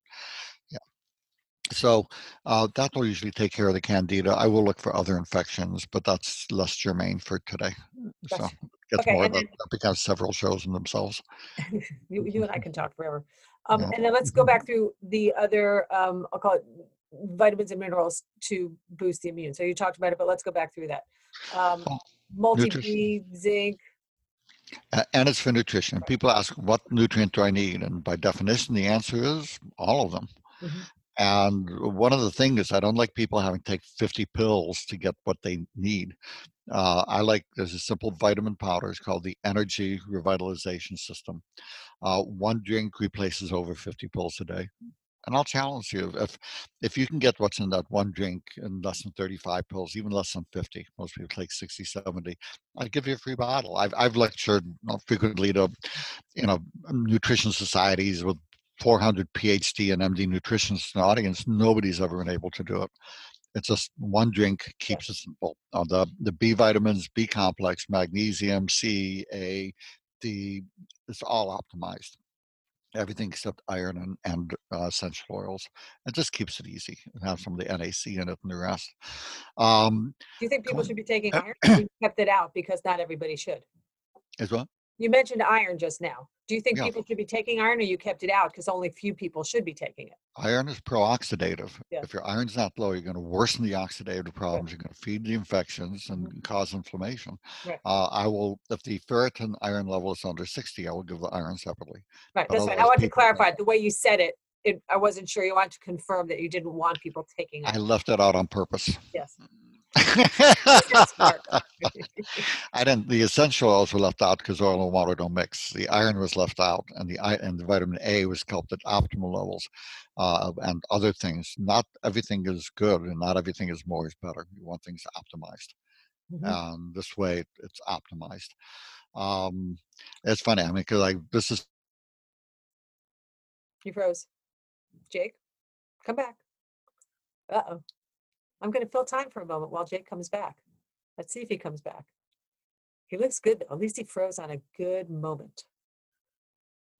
So uh, that will usually take care of the candida. I will look for other infections, but that's less germane for today. So gets Okay, more that, then- that becomes several shows in themselves. you, you and I can talk forever. Um, Yeah. and then let's go back through the other, um, I'll call it vitamins and minerals to boost the immune. So you talked about it, but let's go back through that. Um, Well, multi. B, zinc. And it's for nutrition. People ask, what nutrient do I need? And by definition, the answer is all of them. Mhm. And one of the things is I don't like people having to take 50 pills to get what they need. Uh, I like, there's a simple vitamin powder. It's called the Energy Revitalization System. Uh, one drink replaces over 50 pills a day. And I'll challenge you if if you can get what's in that one drink in less than 35 pills, even less than 50, most people take 60, 70, I'd give you a free bottle. I've I've lectured frequently to, you know, nutrition societies with 400 PhD and MD nutritionists in the audience. Nobody's ever been able to do it. It's just one drink keeps it simple. Uh, the the B vitamins, B complex, magnesium, C, A, D, it's all optimized. Everything except iron and, and uh, essential oils. It just keeps it easy and have some of the NAC in it and the rest. Um, Do you think people should be taking iron? kept it out because not everybody should. as well. You mentioned iron just now. Do you think Yeah. people should be taking iron or you kept it out because only few people should be taking it? Iron is pro-oxidative. Yeah. If your iron's not low, you're going to worsen the oxidative problems. You're going to feed the infections and cause inflammation. Right. Uh, I will, if the ferritin iron level is under 60, I will give the iron separately. Right, But that's fine. I want to clarify, the way you said it, it, I wasn't sure. You wanted to confirm that you didn't want people taking it. I left it out on purpose. Yes. I didn't. The essential oils were left out because oil and water don't mix. The iron was left out, and the i- and the vitamin A was kept at optimal levels, uh, and other things. Not everything is good, and not everything is more is better. You want things optimized, Mhm. and this way it's optimized. Um, it's funny. I mean, because like this is You froze. Jake, come back. Uh-oh. I'm gonna fill time for a moment while Jake comes back. Let's see if he comes back. He looks good. though. At least he froze on a good moment.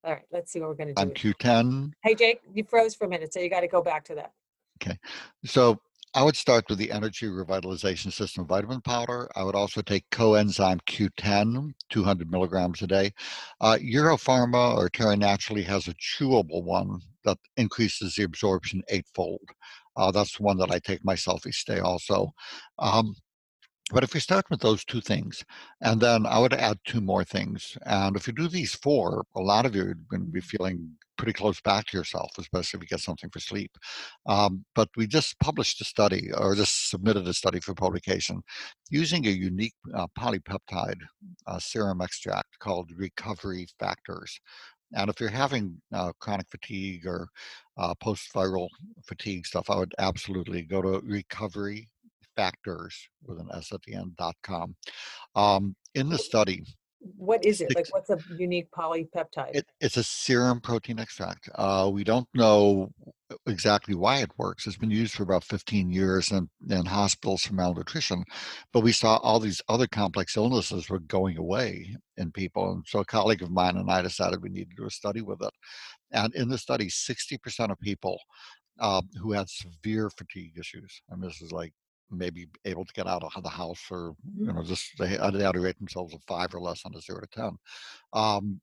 All right, let's see what we're gonna do. on do. Q10. Hey, Jake, you froze for a minute, so you gotta go back to that. Okay. So I would start with the energy revitalization system vitamin powder. I would also take coenzyme Q10, 200 milligrams a day. Uh, Europharma or Terry Naturally has a chewable one that increases the absorption eightfold. Uh, that's one that I take myself each day also. Um, but if we start with those two things, and then I would add two more things. And if you do these four, a lot of you are going to be feeling pretty close back to yourself, especially if you get something for sleep. Um, but we just published a study, or just submitted a study for publication, using a unique uh, polypeptide uh, serum extract called recovery factors. And if you're having uh, chronic fatigue or uh, post-viral fatigue stuff, I would absolutely go to recovery factors with an S at the end dot com. Um, in the study, What is it? Like, what's a unique polypeptide? it, it's a serum protein extract. Uh, we don't know exactly why it works. It's been used for about 15 years in, in hospitals for malnutrition, but we saw all these other complex illnesses were going away in people. And so a colleague of mine and I decided we needed to do a study with it. And in the study, 60% of people uh, who had severe fatigue issues, and this is like maybe able to get out of the house or you know just they had to rate themselves a five or less on a zero to ten. Um,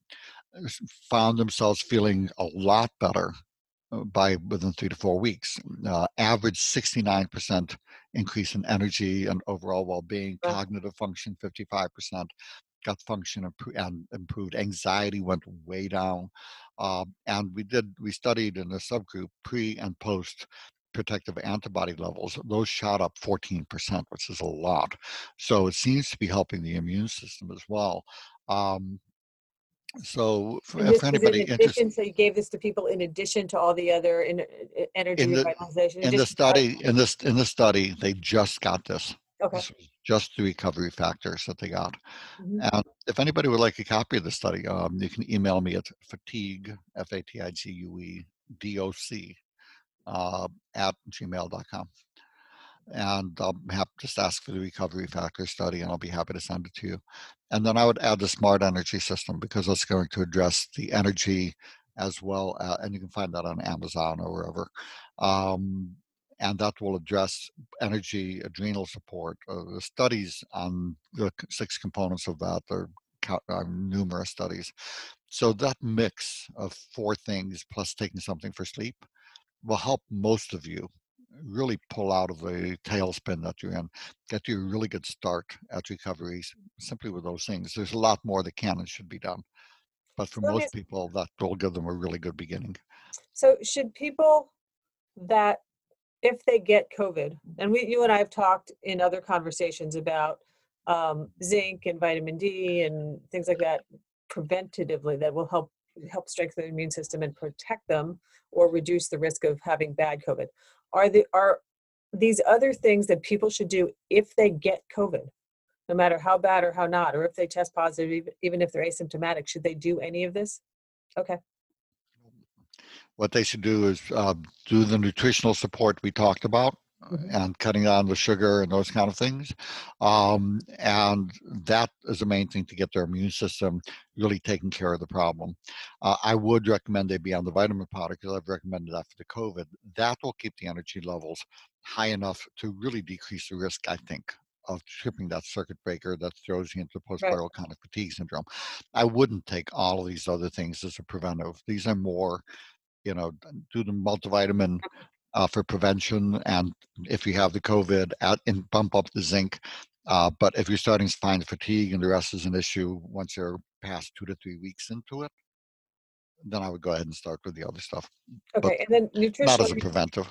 found themselves feeling a lot better uh, by within three to four weeks. Uh, average 69% increase in energy and overall well-being cognitive function 55% gut function and improved anxiety went way down. Um, and we did we studied in a subgroup pre and post protective antibody levels those shot up 14% which is a lot so it seems to be helping the immune system as well um, so for, this anybody in interested addition, so you gave this to people in addition to all the other in, uh, energy In the- revitalization? in the study in this in the study they just got this Okay. This just the recovery factors that they got Mhm. and if anybody would like a copy of the study um, you can email me at fatigue f-a-t-i-g-u-e d-o-c uh, at gmail.com and I'll have just ask for the recovery factor study and I'll be happy to send it to you. And then I would add the smart energy system because that's going to address the energy as well. Uh, and you can find that on Amazon or wherever. Um, and that will address energy, adrenal support. Uh, the studies on the six components of that are uh, numerous studies. So that mix of four things plus taking something for sleep will help most of you really pull out of the tailspin that you're in, get you a really good start at recovery simply with those things. There's a lot more that can and should be done. But for most people, that will give them a really good beginning. So should people that if they get COVID, and we, you and I have talked in other conversations about um, zinc and vitamin D and things like that preventatively that will help help strengthen the immune system and protect them or reduce the risk of having bad COVID. Are the are these other things that people should do if they get COVID, no matter how bad or how not, or if they test positive, even- if they're asymptomatic, should they do any of this? Okay. What they should do is uh, do the nutritional support we talked about. And cutting down the sugar and those kind of things. Um, and that is the main thing to get their immune system really taking care of the problem. Uh, I would recommend they be on the vitamin powder because I've recommended that for the COVID. That will keep the energy levels high enough to really decrease the risk, I think, of tripping that circuit breaker that throws you into post-viral chronic fatigue syndrome. I wouldn't take all of these other things as a preventive. These are more, you know, do the multivitamin uh, for prevention, and if you have the COVID, add and bump up the zinc. Uh, but if you're starting to find fatigue and the rest is an issue once you're past two to three weeks into it, then I would go ahead and start with the other stuff, But Okay, and then nutrition. Not as a preventive.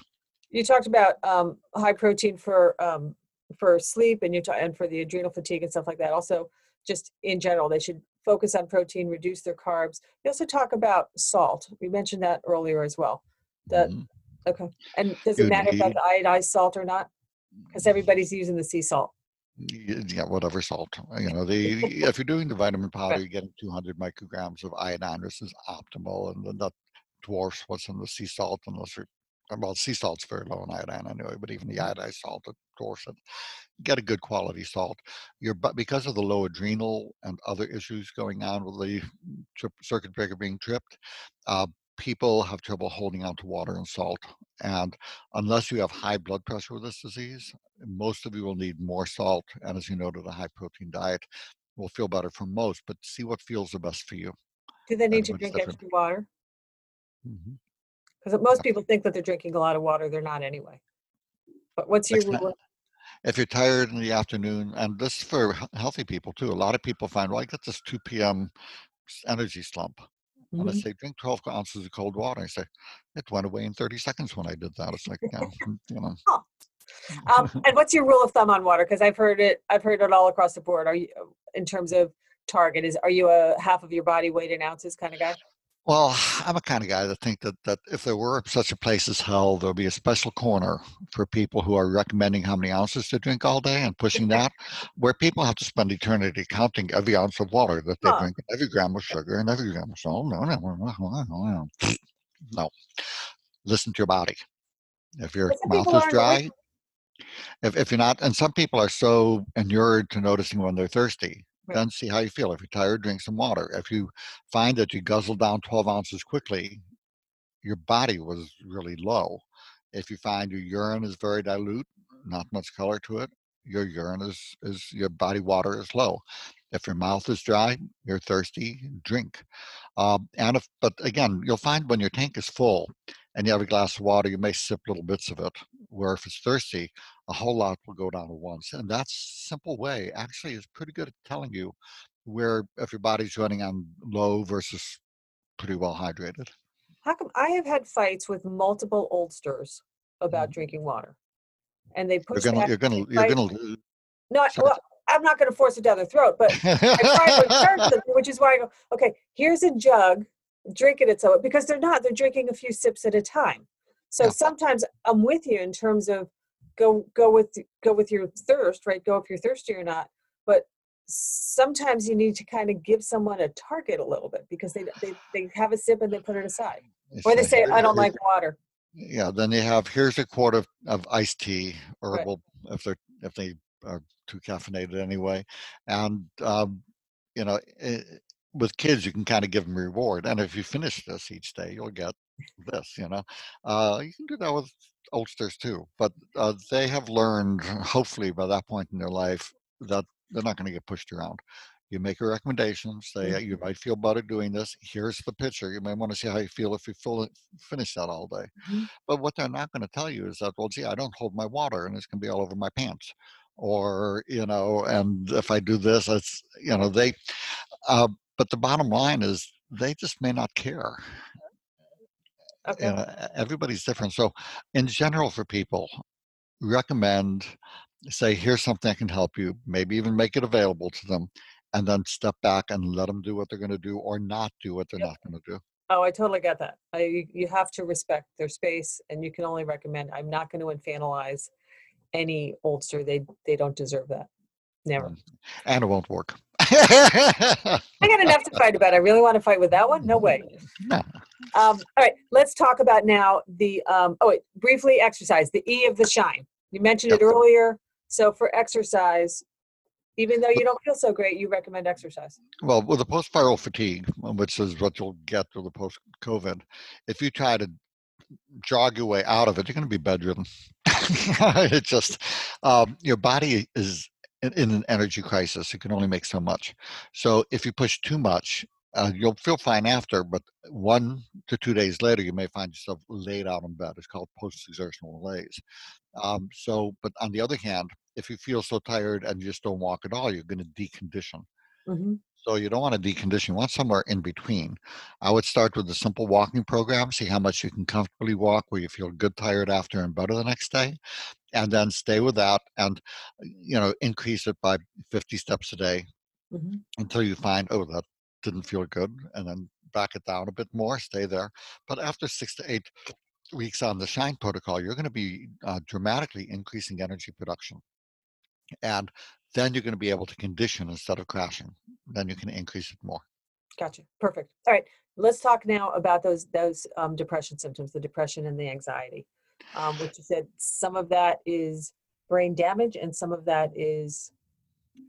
You talked about um, high protein for um, for sleep, and you ta- and for the adrenal fatigue and stuff like that. Also, just in general, they should focus on protein, reduce their carbs. You also talk about salt. We mentioned that earlier as well. That Mhm. Okay. And does it matter if need- that's iodized salt or not? Because everybody's using the sea salt. Yeah, whatever salt. You know, the if you're doing the vitamin powder, you're getting 200 micrograms of iodine. This is optimal, and then that dwarfs what's in the sea salt, unless you're well, sea salt's very low in iodine anyway, but even the iodized salt of course, it. Get a good quality salt. Your but because of the low adrenal and other issues going on with the trip, circuit breaker being tripped, uh, people have trouble holding on to water and salt. And unless you have high blood pressure with this disease, most of you will need more salt. And as you noted, a high protein diet will feel better for most, but see what feels the best for you. Do they need to drink different. extra water? Mm-hmm. Because most people think that they're drinking a lot of water. They're not anyway. But what's your rule? If you're tired in the afternoon, and this is for healthy people too, a lot of people find, well, I get this 2 p.m. energy slump. And I Mhm. say, drink 12 ounces of cold water. I say, it went away in 30 seconds when I did that. It's like, you know, you know. Um, and what's your rule of thumb on water? Because I've heard it. I've heard it all across the board. Are you, in terms of target, is are you a half of your body weight in ounces kind of guy? Well, I'm a kind of guy that think that that if there were such a place as hell, there'll be a special corner for people who are recommending how many ounces to drink all day and pushing that, where people have to spend eternity counting every ounce of water that they drink, every gram of sugar, and every gram of salt. No, no, no, no, no, no. No. Listen to your body. If your mouth is dry, if, if you're not, and some people are so inured to noticing when they're thirsty, Right. then see how you feel. If you're tired, drink some water. If you find that you guzzle down 12 ounces quickly, your body was really low. If you find your urine is very dilute, not much color to it, your urine is, is your body water is low. If your mouth is dry, you're thirsty, drink. Um, and if, but again, you'll find when your tank is full and you have a glass of water, you may sip little bits of it. Where if it's thirsty, a whole lot will go down at once. And that simple way actually is pretty good at telling you where if your body's running on low versus pretty well hydrated. How come I have had fights with multiple oldsters about Mhm. drinking water, and they You're push gonna you're gonna you're gonna. No, well, I'm not going to force it down their throat, but I try to encourage them, which is why I go, okay, here's a jug, drink it at so because they're not, they're drinking a few sips at a time. So Yeah. sometimes I'm with you in terms of go go with go with your thirst, right? Go if you're thirsty or not. But sometimes you need to kind of give someone a target a little bit because they they, they have a sip and they put it aside. It's Or they like, say, I don't like water. Yeah, then they have here's a quart of, of iced tea, or Right. well, if they're if they are too caffeinated anyway, and um, you know, eh, with kids you can kind of give them reward, and if you finish this each day, you'll get this. You know, uh, you can do that with oldsters too, but uh, they have learned, hopefully by that point in their life, that they're not going to get pushed around. You make a recommendation, say you might feel better doing this. Here's the picture. You may want to see how you feel if you full, finish that all day. Mhm. But what they're not going to tell you is that, well, gee, I don't hold my water and it's going to be all over my pants. Or, you know, and if I do this, it's, you know, they, uh, but the bottom line is they just may not care. Okay. Know, e- uh, everybody's different. So, in general, for people, recommend, say, here's something that can help you, maybe even make it available to them, and then step back and let them do what they're going to do or not do what they're Yep. not going to do. Oh, I totally get that. I, you- you have to respect their space and you can only recommend, I'm not going to infantilize any oldster. They, they don't deserve that. Never. Mm. And it won't work. I got enough to fight about. I really want to fight with that one? No way. No. Um, all right, let's talk about now the, um, oh wait, briefly exercise, the E of the shine. You mentioned it earlier. So for exercise, even though you don't feel so great, you recommend exercise. Well, with the post-viral fatigue, uh, which is what you'll get with the post-COVID, if you try to jog your way out of it, you're going to be bedridden. it just um, your body is in, in an energy crisis. It can only make so much. So if you push too much, uh, you'll feel fine after, but one to two days later, you may find yourself laid out in bed. It's called post-exertional malaise. Um, so, but on the other hand, if you feel so tired and you just don't walk at all, you're going to decondition. Mhm. So you don't want to decondition. You want somewhere in between. I would start with a simple walking program. See how much you can comfortably walk, where you feel good, tired after, and better the next day, and then stay with that, and you know increase it by 50 steps a day Mhm. until you find oh that didn't feel good, and then back it down a bit more. Stay there. But after six to eight weeks on the Shine protocol, you're going to be uh, dramatically increasing energy production, and then you're going to be able to condition instead of crashing. Then you can increase it more. Gotcha. Perfect. All right. Let's talk now about those those um, depression symptoms, the depression and the anxiety. Um, which you said some of that is brain damage and some of that is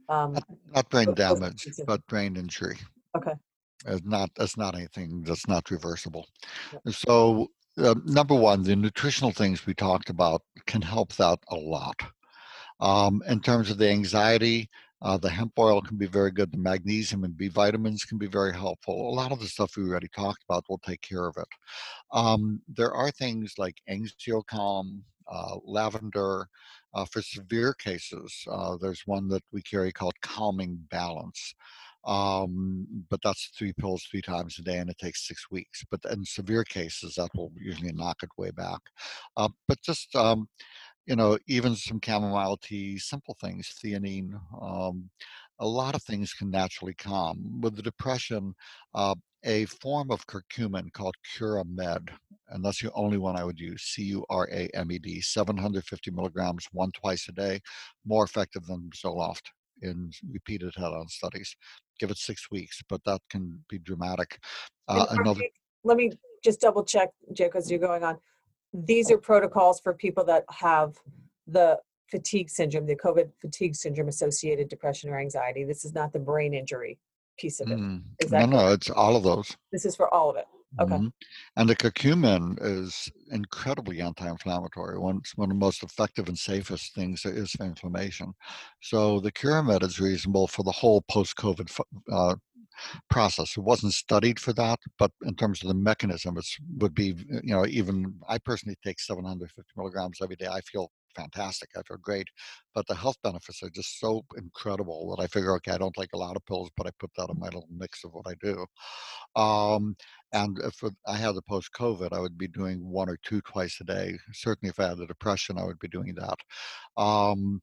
um, Not brain Post- post- damage, but brain injury. okay. It's not. That's not anything that's not reversible. Yep. So, uh, number one, the nutritional things we talked about can help that a lot. Um, in terms of the anxiety, uh, the hemp oil can be very good. The magnesium and B vitamins can be very helpful. A lot of the stuff we already talked about will take care of it. Um, there are things like Anxiocalm, uh, lavender. Uh, for severe cases, uh, there's one that we carry called Calming Balance. Um, but that's three pills three times a day, and it takes six weeks. But in severe cases, that will usually knock it way back. Uh, but just um, you know, even some chamomile tea, simple things, theanine, um, a lot of things can naturally calm. With the depression, uh, a form of curcumin called Curamed, and that's the only one I would use, C-U-R-A-M-E-D, 750 milligrams, one twice a day, more effective than Zoloft in repeated head-on studies. Give it six weeks, but that can be dramatic. Uh, another, let me just double check, Jay, because you're going on. These are protocols for people that have the fatigue syndrome, the COVID fatigue syndrome associated depression or anxiety. This is not the brain injury piece of it. Mm, no, no, it's all of those. This is for all of it. Okay. Mhm. And the curcumin is incredibly anti-inflammatory. One, one of the most effective and safest things there is for inflammation. So the Curamed is reasonable for the whole post-COVID uh, process. It wasn't studied for that, but in terms of the mechanism, it would be, you know, even I personally take 750 milligrams every day. I feel fantastic. I feel great. But the health benefits are just so incredible that I figure, okay, I don't take a lot of pills, but I put that in my little mix of what I do. Um, and if I had the post COVID, I would be doing one or two twice a day. Certainly, if I had the depression, I would be doing that. Um,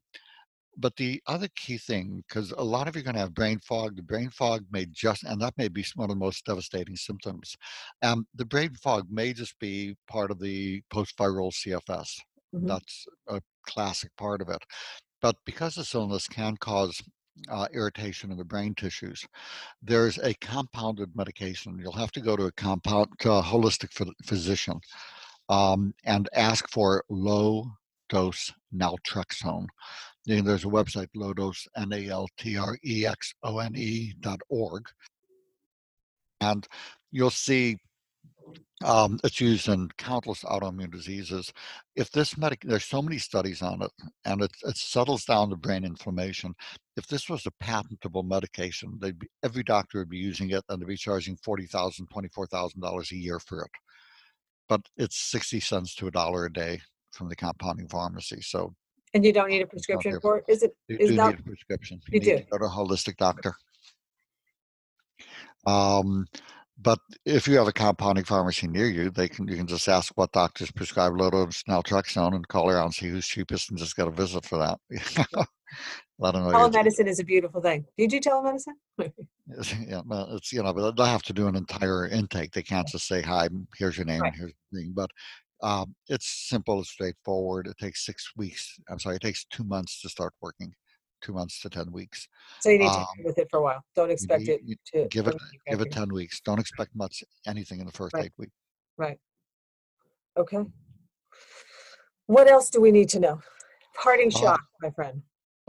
but the other key thing, because a lot of you are going to have brain fog, the brain fog may just, and that may be one of the most devastating symptoms. Um, the brain fog may just be part of the post viral CFS. Mhm. That's a classic part of it. But because this illness can cause uh, irritation in the brain tissues, there's a compounded medication. You'll have to go to a compound, to a holistic phy- physician, um, and ask for low dose naltrexone. There's a website, low dose N A L T R E X O N E dot org, and you'll see Um, it's used in countless autoimmune diseases. If this medic, there's so many studies on it, and it, it settles down the brain inflammation. If this was a patentable medication, they'd be, every doctor would be using it, and they'd be charging forty thousand, twenty-four thousand dollars a year for it. But it's sixty cents to a dollar a day from the compounding pharmacy. So And you don't need a prescription for it? Is it, you is do not, need a prescription. You need do. to go to a holistic doctor. Um, but if you have a compounding pharmacy near you, they can you can just ask what doctors prescribe low-dose naltrexone and call around and see who's cheapest and just get a visit for that. Let them know. you're- telemedicine is a beautiful thing. Do you do telemedicine? Yeah, well, it's you know, but they'll have to do an entire intake. They can't just say, "Hi, here's your name, Right. here's the thing." But um, it's simple, and straightforward. It takes six weeks. I'm sorry, it takes two months to start working. Two months to ten weeks. So you need to Um, live with it for a while. Don't expect need- it to. give it give it 10 weeks don't expect much anything in the first Right. eight weeks Right. Okay. What else do we need to know? Parting Uh, shot, my friend.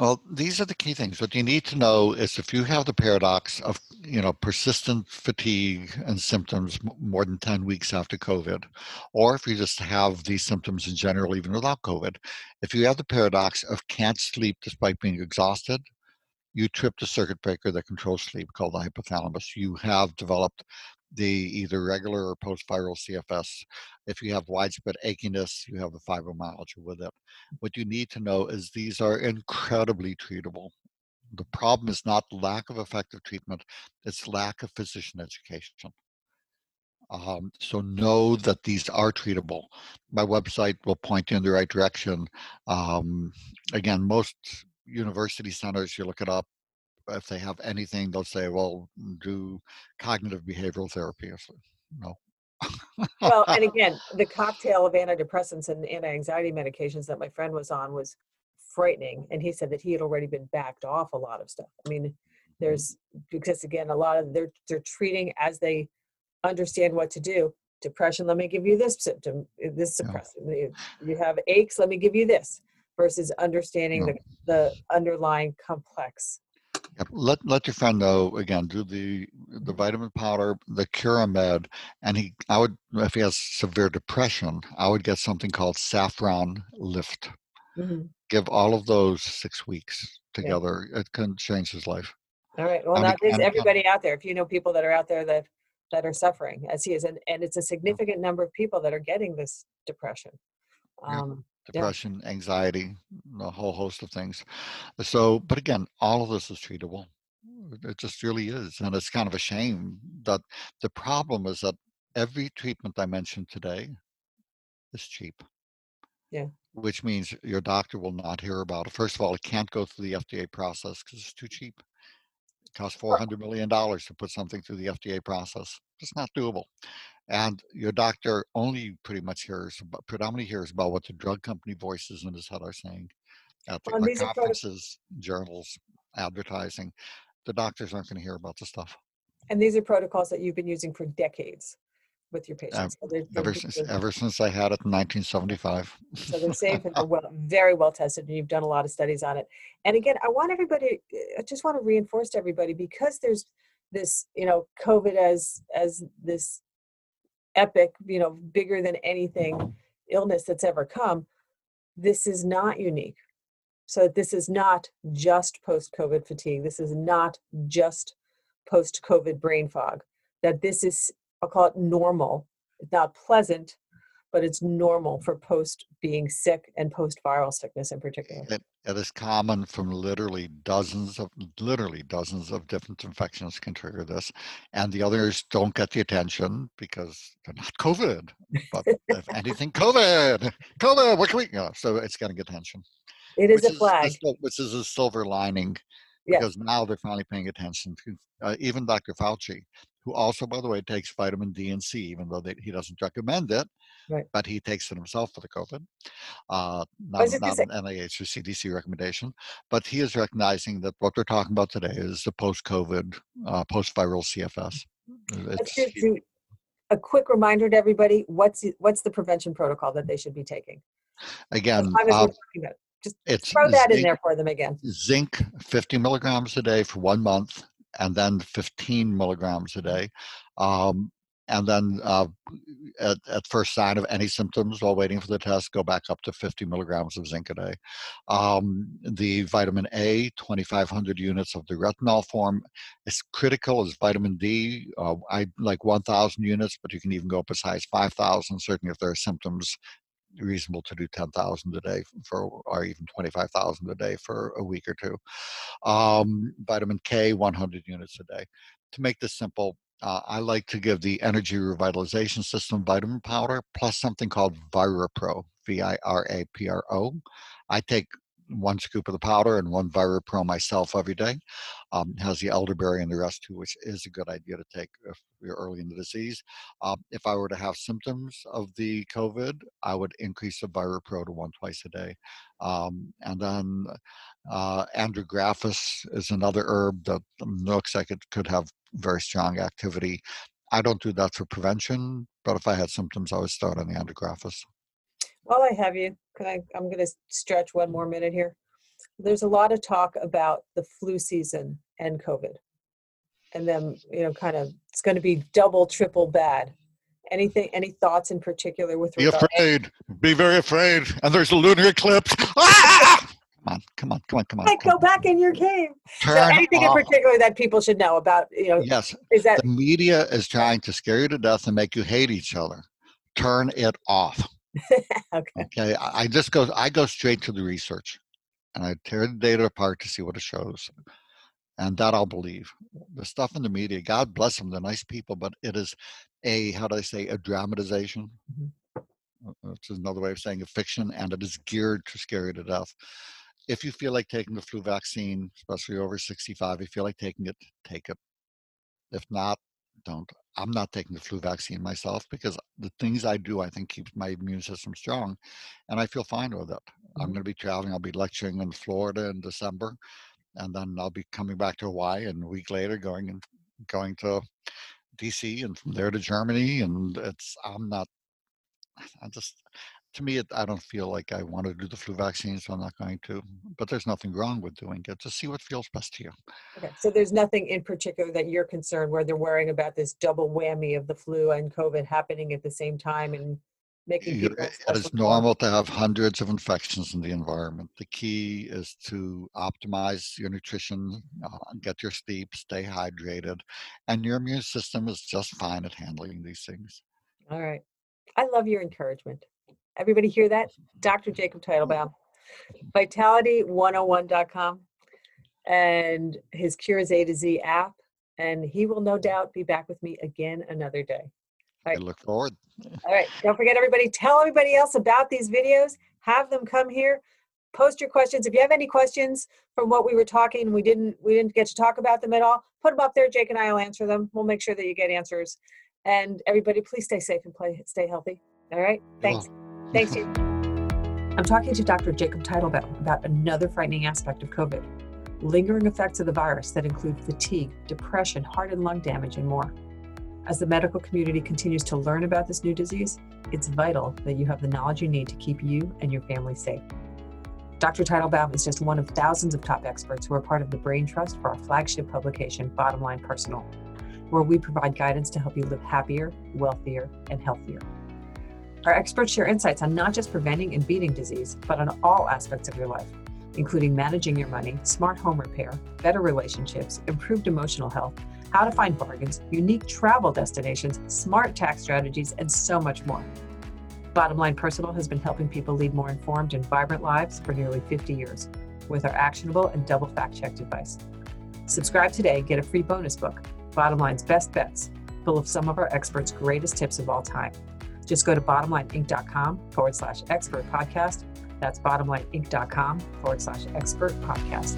Well these are the key things what you need to know is if you have the paradox of you know persistent fatigue and symptoms more than 10 weeks after covid or if you just have these symptoms in general even without covid if you have the paradox of can't sleep despite being exhausted you trip the circuit breaker that controls sleep called the hypothalamus. You have developed the either regular or post-viral CFS. If you have widespread achiness, you have the fibromyalgia with it. What you need to know is these are incredibly treatable. The problem is not lack of effective treatment, it's lack of physician education. Um, so know that these are treatable. My website will point you in the right direction. Um, again, most university centers, you look it up, if they have anything, they'll say, well, mm, do cognitive behavioral therapy. Said, no. Well, and again, the cocktail of antidepressants and anti-anxiety medications that my friend was on was frightening. And he said that he had already been backed off a lot of stuff. I mean, mm-hmm. there's because again, a lot of they're they're treating as they understand what to do. Depression, let me give you this symptom, uh, this Yeah. suppressant. You, you have aches, let me give you this, versus understanding Yeah. the, the underlying complex. Yep, Let let your friend know again. Do the the vitamin powder, the Curamed, and he. I would if he has severe depression, I would get something called Saffron Lift. Mhm. Give all of those six weeks together. It can change his life. All right. Well, And that is um, everybody out there. If you know people that are out there that that are suffering as he is, and, and it's a significant number of people that are getting this depression. Yeah. Um, Yeah. Depression, anxiety, a whole host of things. So, but again, all of this is treatable. It just really is, and it's kind of a shame that the problem is that every treatment I mentioned today is cheap. Yeah. Which means your doctor will not hear about it. First of all, it can't go through the FDA process because it's too cheap. It costs four hundred million dollars to put something through the FDA process. It's not doable. And your doctor only pretty much hears, about, predominantly hears about what the drug company voices in his head are saying at the, Well, and the these are proto- conferences, journals, advertising. The doctors aren't going to hear about the stuff. and these are protocols that you've been using for decades with your patients. So they're, they're Ever since, ever since I had it in 1975. so they're safe and they're well, very well tested, and you've done a lot of studies on it. And again, I want everybody, I just want to reinforce to everybody because there's this, you know, COVID as as this epic, you know, bigger than anything illness that's ever come. This is not unique. So this is not just post-COVID fatigue. This is not just post-COVID brain fog. That this is, I'll call it normal. It's not pleasant, but it's normal for post being sick and post-viral sickness in particular. It, it is common from literally dozens of literally dozens of different infections can trigger this, and the others don't get the attention because they're not COVID. But if anything, COVID, COVID, what can we? Yeah, so it's getting attention. It is a flag. sil- which is a silver lining, Yes. because now they're finally paying attention to uh, even Dr. Fauci, who also, by the way, takes vitamin D and C, even though they, he doesn't recommend it, Right. but he takes it himself for the COVID. Uh, not not an NIH or CDC recommendation, but he is recognizing that what we're talking about today is the post-COVID, uh, post-viral CFS. It's, do a quick reminder to everybody. What's the, what's the prevention protocol that they should be taking? Again, uh, talking about it. it's Throw that in there for them again. zinc 50 milligrams a day for one month and then 15 milligrams a day um, and then uh, at, at, first sign of any symptoms while waiting for the test, go back up to 50 milligrams of zinc a day. Um, the vitamin A, 2,500 units of the retinol form, is critical as vitamin D. Uh, I like 1,000 units, but you can even go up as high as 5,000. Certainly, if there are symptoms, reasonable to do 10,000 a day for, or even 25,000 a day for a week or two. Um, vitamin K, 100 units a day. To make this simple, uh, I like to give the Energy Revitalization System vitamin powder plus something called ViraPro, V I R A P R O. I take one scoop of the powder and one ViraPro myself every day. Um, has the elderberry and the rest too, which is a good idea to take if you're early in the disease. Um, if I were to have symptoms of the COVID, I would increase the ViraPro to one twice a day. Um, and then uh, andrographis is another herb that looks like it could have very strong activity. I don't do that for prevention, but if I had symptoms, I would start on the andrographis. While I have you, can I? I'm going to stretch one more minute here. There's a lot of talk about the flu season and COVID, and then you know, kind of, it's going to be double, triple bad. Anything? Any thoughts in particular with? Be afraid. Be very afraid. And there's a lunar eclipse. Ah! Come on, come on, come on, come on. Like, go back in your cave. Turn so anything off. in particular that people should know about, you know? Yes. Is that the media is trying to scare you to death and make you hate each other? Turn it off. okay. Okay. I just go. I go straight to the research, and I tear the data apart to see what it shows, and that I'll believe. The stuff in the media, God bless them, they're nice people, but it is a how do I say a dramatization. Mm-hmm. Which is another way of saying a fiction, and it is geared to scare you to death. If you feel like taking the flu vaccine, especially over 65, if you feel like taking it, take it. If not, don't. I'm not taking the flu vaccine myself because the things I do, I think, keeps my immune system strong, and I feel fine with it. Mm-hmm. I'm going to be traveling. I'll be lecturing in Florida in December, and then I'll be coming back to Hawaii, and a week later going and going to DC, and from there to Germany. And it's I'm not. I just to me, it, I don't feel like I want to do the flu vaccine, so I'm not going to. But there's nothing wrong with doing it. Just see what feels best to you. Okay. So there's nothing in particular that you're concerned where they're worrying about this double whammy of the flu and COVID happening at the same time and making people. It is normal to have hundreds of infections in the environment. The key is to optimize your nutrition, uh, get your sleep, stay hydrated, and your immune system is just fine at handling these things. All right. I love your encouragement. Everybody hear that? Dr. Jacob Teitelbaum. Vitality101.com and his Cures A to Z app. And he will no doubt be back with me again another day. I look forward. All right. Don't forget, everybody, tell everybody else about these videos. Have them come here. Post your questions. If you have any questions from what we were talking, we didn't we didn't get to talk about them at all. Put them up there. Jake and I will answer them. We'll make sure that you get answers. And everybody, please stay safe and play, stay healthy. All right. Thanks. Thanks, you. I'm talking to Dr. Jacob Teitelbaum about another frightening aspect of COVID lingering effects of the virus that include fatigue, depression, heart and lung damage, and more. As the medical community continues to learn about this new disease, it's vital that you have the knowledge you need to keep you and your family safe. Dr. Teitelbaum is just one of thousands of top experts who are part of the Brain Trust for our flagship publication, Bottom Line Personal, where we provide guidance to help you live happier, wealthier, and healthier. Our experts share insights on not just preventing and beating disease, but on all aspects of your life, including managing your money, smart home repair, better relationships, improved emotional health, how to find bargains, unique travel destinations, smart tax strategies, and so much more. Bottom Line Personal has been helping people lead more informed and vibrant lives for nearly 50 years with our actionable and double fact checked advice. Subscribe today, get a free bonus book, Bottom Line's Best Bets, full of some of our experts' greatest tips of all time. Just go to bottomlineinc.com forward slash expert podcast. That's bottomlineinc.com forward slash expert podcast.